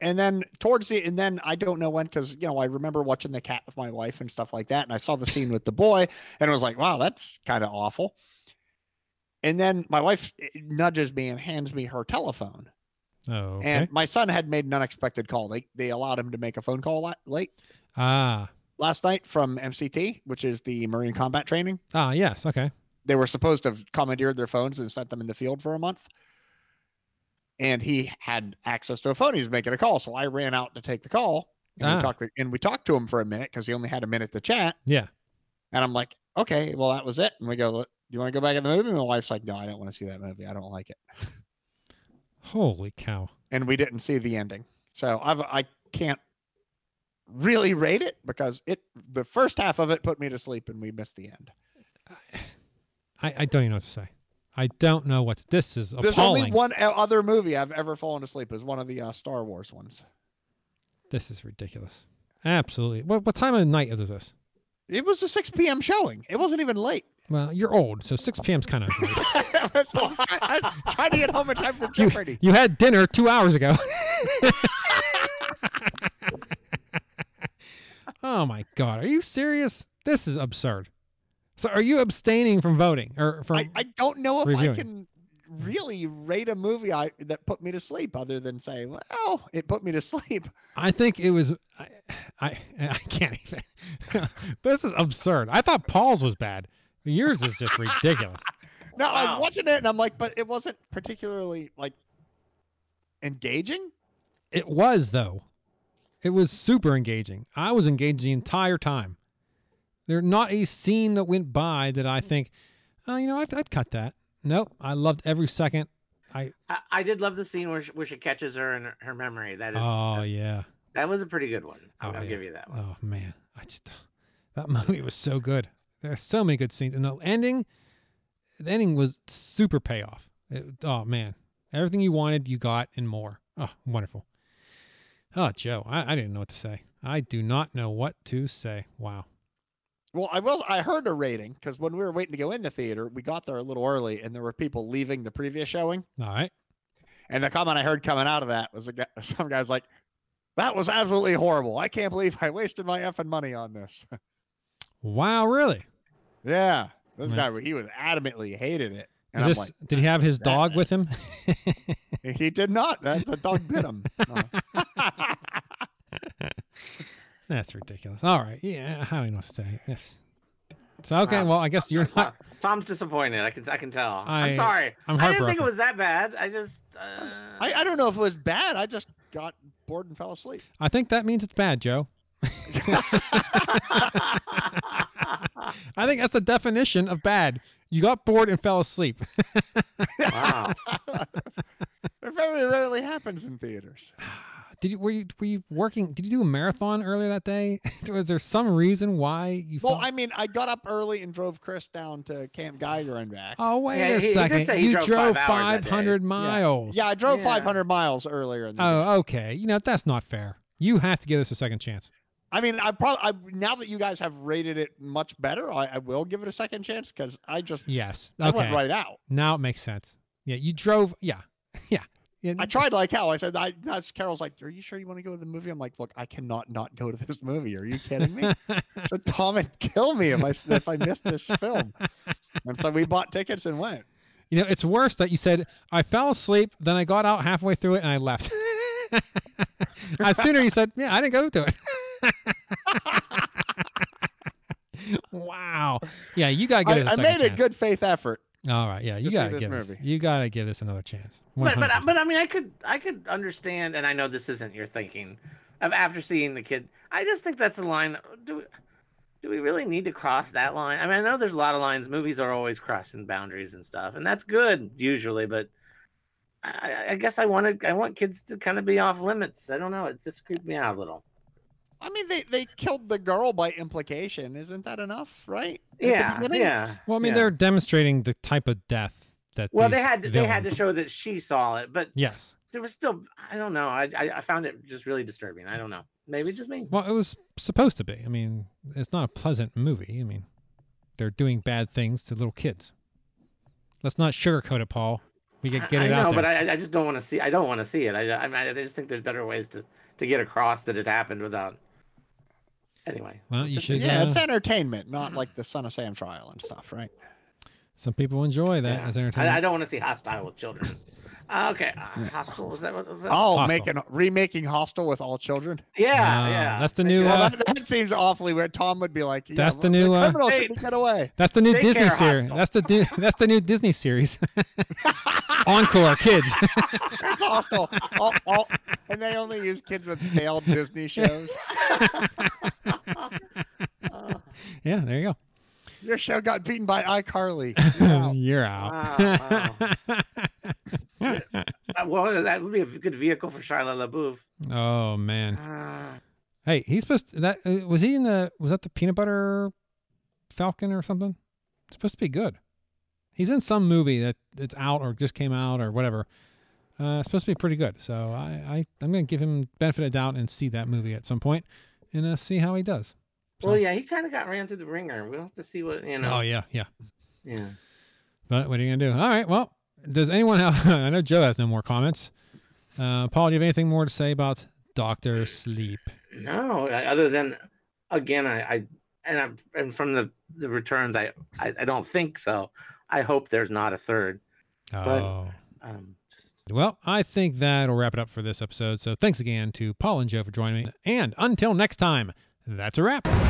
Speaker 8: And then towards the, and then I don't know when, because, you know, I remember watching The Cat with my wife and stuff like that. And I saw the scene with the boy, and I was like, wow, that's kind of awful. And then my wife eh, nudges me and hands me her telephone.
Speaker 6: Oh, okay.
Speaker 8: And my son had made an unexpected call. They, they allowed him to make a phone call late
Speaker 6: ah,
Speaker 8: last night from MCT, which is the Marine Combat Training.
Speaker 6: ah, yes, okay.
Speaker 8: they were supposed to have commandeered their phones and sent them in the field for a month. And he had access to a phone. He was making a call, so I ran out to take the call. And,
Speaker 6: Ah.
Speaker 8: we talked to, and we talked to him for a minute because he only had a minute to chat.
Speaker 6: Yeah.
Speaker 8: And I'm like, okay, well that was it. And we go, do you want to go back in the movie? And my wife's like, no, I don't want to see that movie. I don't like it.
Speaker 6: Holy cow.
Speaker 8: And we didn't see the ending, so I've I can't really rate it because it the first half of it put me to sleep and we missed the end.
Speaker 6: I, I don't even know what to say. I don't know what this is
Speaker 8: There's
Speaker 6: appalling.
Speaker 8: only one other movie I've ever fallen asleep. Is one of the uh, Star Wars ones.
Speaker 6: This is ridiculous. Absolutely. What what time of night is this?
Speaker 8: It was a 6 p.m. showing. It wasn't even late.
Speaker 6: Well, you're old, so 6 p.m.'s kind of.
Speaker 8: I, was, I was try- I was trying to get home in time for
Speaker 6: you, you had dinner two hours ago. Oh my God, are you serious? This is absurd. So, are you abstaining from voting or from?
Speaker 8: I, I don't know if
Speaker 6: reviewing.
Speaker 8: I can really rate a movie I, that put me to sleep other than say, well, it put me to sleep.
Speaker 6: I think it was. I, I, I can't even. this is absurd. I thought Paul's was bad. Yours is just ridiculous.
Speaker 8: No, I was watching it and I'm like, but it wasn't particularly like engaging.
Speaker 6: It was though. It was super engaging. I was engaged the entire time. There's not a scene that went by that I think, oh, you know, I'd, I'd cut that. Nope. I loved every second. I
Speaker 7: I, I did love the scene where she, where she catches her in her, memory. That is
Speaker 6: oh
Speaker 7: that,
Speaker 6: yeah.
Speaker 7: that was a pretty good one. I'll,
Speaker 6: Oh,
Speaker 7: I'll
Speaker 6: yeah.
Speaker 7: give you that one.
Speaker 6: Oh man, I just that movie was so good. There's so many good scenes, and the ending, the ending was super payoff. It- oh man, everything you wanted, you got, and more. Oh, wonderful. Oh, Joe, I, I didn't know what to say. I do not know what to say. Wow.
Speaker 8: Well, I will. I heard a rating because when we were waiting to go in the theater, we got there a little early, and there were people leaving the previous showing.
Speaker 6: All right.
Speaker 8: And the comment I heard coming out of that was a guy, some guys like, "That was absolutely horrible. I can't believe I wasted my effing money on this."
Speaker 6: Wow, really?
Speaker 8: yeah, this
Speaker 6: Yeah.
Speaker 8: guy he was adamantly hated it, and
Speaker 6: this- did he have his dog with him?
Speaker 8: he did not. That the dog bit him. No.
Speaker 6: That's ridiculous. All right. Yeah, I don't know what to say. Yes. So okay,
Speaker 7: Wow.
Speaker 6: well, I guess you're not.
Speaker 7: Tom's disappointed. I can I can tell. I,
Speaker 6: I-
Speaker 7: am sorry.
Speaker 6: I'm
Speaker 7: I didn't think it was that bad. I just uh,
Speaker 8: I, I don't know if it was bad. I just got bored and fell asleep.
Speaker 6: I think that means it's bad, Joe. I think that's the definition of bad. You got bored and fell asleep.
Speaker 7: wow.
Speaker 8: It very rarely happens in theaters.
Speaker 6: Did you were you were you working? Did you do a marathon earlier that day? Was there some reason why you?
Speaker 8: Well,
Speaker 6: fell-
Speaker 8: I mean, I got up early and drove Chris down to Camp Geiger and back.
Speaker 6: oh wait
Speaker 7: Yeah,
Speaker 6: a
Speaker 7: he- he
Speaker 6: second!
Speaker 7: say he
Speaker 6: you
Speaker 7: drove
Speaker 6: drove
Speaker 7: five hours that day.
Speaker 6: 500 miles.
Speaker 8: Yeah, I drove
Speaker 7: Yeah.
Speaker 8: 500 miles earlier. In the day.
Speaker 6: Oh, okay. You know that's not fair. You have to give this a second chance.
Speaker 8: I mean, I probably I, now that you guys have rated it much better, I, I will give it a second chance because I just
Speaker 6: Yes.
Speaker 8: I went right out.
Speaker 6: Now it makes sense. Yeah, you drove. Yeah, yeah. Yeah.
Speaker 8: I tried like hell. I said, I, that's Carol's like, are you sure you want to go to the movie? I'm like, look, I cannot not go to this movie. Are you kidding me? so Tom would kill me if I if I missed this film. And so we bought tickets and went.
Speaker 6: You know, it's worse that you said I fell asleep, then I got out halfway through it and I left. As sooner you said, "Yeah, I didn't go to it." wow. Yeah, you gotta get
Speaker 8: I,
Speaker 6: it a
Speaker 8: I made a good faith effort.
Speaker 6: All right, yeah, you
Speaker 8: to
Speaker 6: gotta
Speaker 8: this
Speaker 6: give this. You gotta give this another chance.
Speaker 7: But but uh,
Speaker 6: 100%.
Speaker 7: but I mean, I could I could understand, and I know this isn't your thinking, of after seeing the kid. I just think that's a line. Do we, do we really need to cross that line? I mean, I know there's a lot of lines. Movies are always crossing boundaries and stuff, and that's good usually. But I, I- I guess I wanted I want kids to kind of be off limits. I don't know. It just creeped me out a little.
Speaker 8: I mean, they, they killed the girl by implication. Isn't that enough, right? At
Speaker 7: Yeah, yeah.
Speaker 6: well, I mean,
Speaker 7: yeah.
Speaker 6: they're demonstrating the type of death that.
Speaker 7: well. They had to, they had to show that she saw it, but
Speaker 6: Yes.
Speaker 7: there was still I don't know. I, I I found it just really disturbing. I don't know. Maybe just me.
Speaker 6: Well, it was supposed to be. I mean, it's not a pleasant movie. I mean, they're doing bad things to little kids. Let's not sugarcoat it, Paul. We get get
Speaker 7: I know,
Speaker 6: out there.
Speaker 7: but I, I just don't want to see. I don't want to see it. I, I, mean, I just think there's better ways to, to get across that it happened without. Anyway,
Speaker 6: well, you
Speaker 7: just-
Speaker 6: should.
Speaker 8: Yeah,
Speaker 6: uh,
Speaker 8: it's entertainment, not like the Son of Sam trial and stuff, right?
Speaker 6: some people enjoy that
Speaker 7: yeah.
Speaker 6: as entertainment.
Speaker 7: I don't want to see Hostel with children. Uh, okay, uh, hostile was that? What was that?
Speaker 8: Oh,
Speaker 6: Hostel.
Speaker 8: making remaking Hostel with all children.
Speaker 7: yeah,
Speaker 6: Ah,
Speaker 7: yeah.
Speaker 6: that's the new.
Speaker 8: Well,
Speaker 6: Uh,
Speaker 8: that, that seems awfully weird. Tom would be like, yeah,
Speaker 6: That's the new, uh,
Speaker 8: criminal
Speaker 7: Hey.
Speaker 8: should be get away.
Speaker 6: That's the new
Speaker 7: Daycare
Speaker 6: Disney series. That's the du- that's the new Disney series. Encore kids.
Speaker 8: Hostel, all, all, and they only use kids with failed Disney shows.
Speaker 7: Oh,
Speaker 6: yeah, there you go.
Speaker 8: Your show got beaten by iCarly.
Speaker 6: go.
Speaker 8: Wow.
Speaker 6: You're out.
Speaker 7: Wow, uh, well, that would be a good vehicle for Shia LaBeouf.
Speaker 6: oh man.
Speaker 7: Uh,
Speaker 6: Hey, he's supposed to, that uh, was he in the was that the peanut butter falcon or something? It's supposed to be good. He's in some movie that it's out or just came out or whatever. Uh, it's supposed to be pretty good. So I, I I'm gonna give him benefit of doubt and see that movie at some point and uh, see how he does. So.
Speaker 7: Well, yeah, he kind of got ran through the ringer. We'll have to see what you know.
Speaker 6: Oh yeah, yeah,
Speaker 7: yeah.
Speaker 6: But what are you gonna do? All right. Well, does anyone have? I know Joe has no more comments. Uh, Paul, do you have anything more to say about Doctor Sleep?
Speaker 7: No, other than again, I, I and I'm, and from the the returns, I, I, I don't think so. I hope there's not a third.
Speaker 6: Oh.
Speaker 7: But, um.
Speaker 6: Well, I think that'll wrap it up for this episode. So thanks again to Paul and Joe for joining me, and until next time. That's a wrap.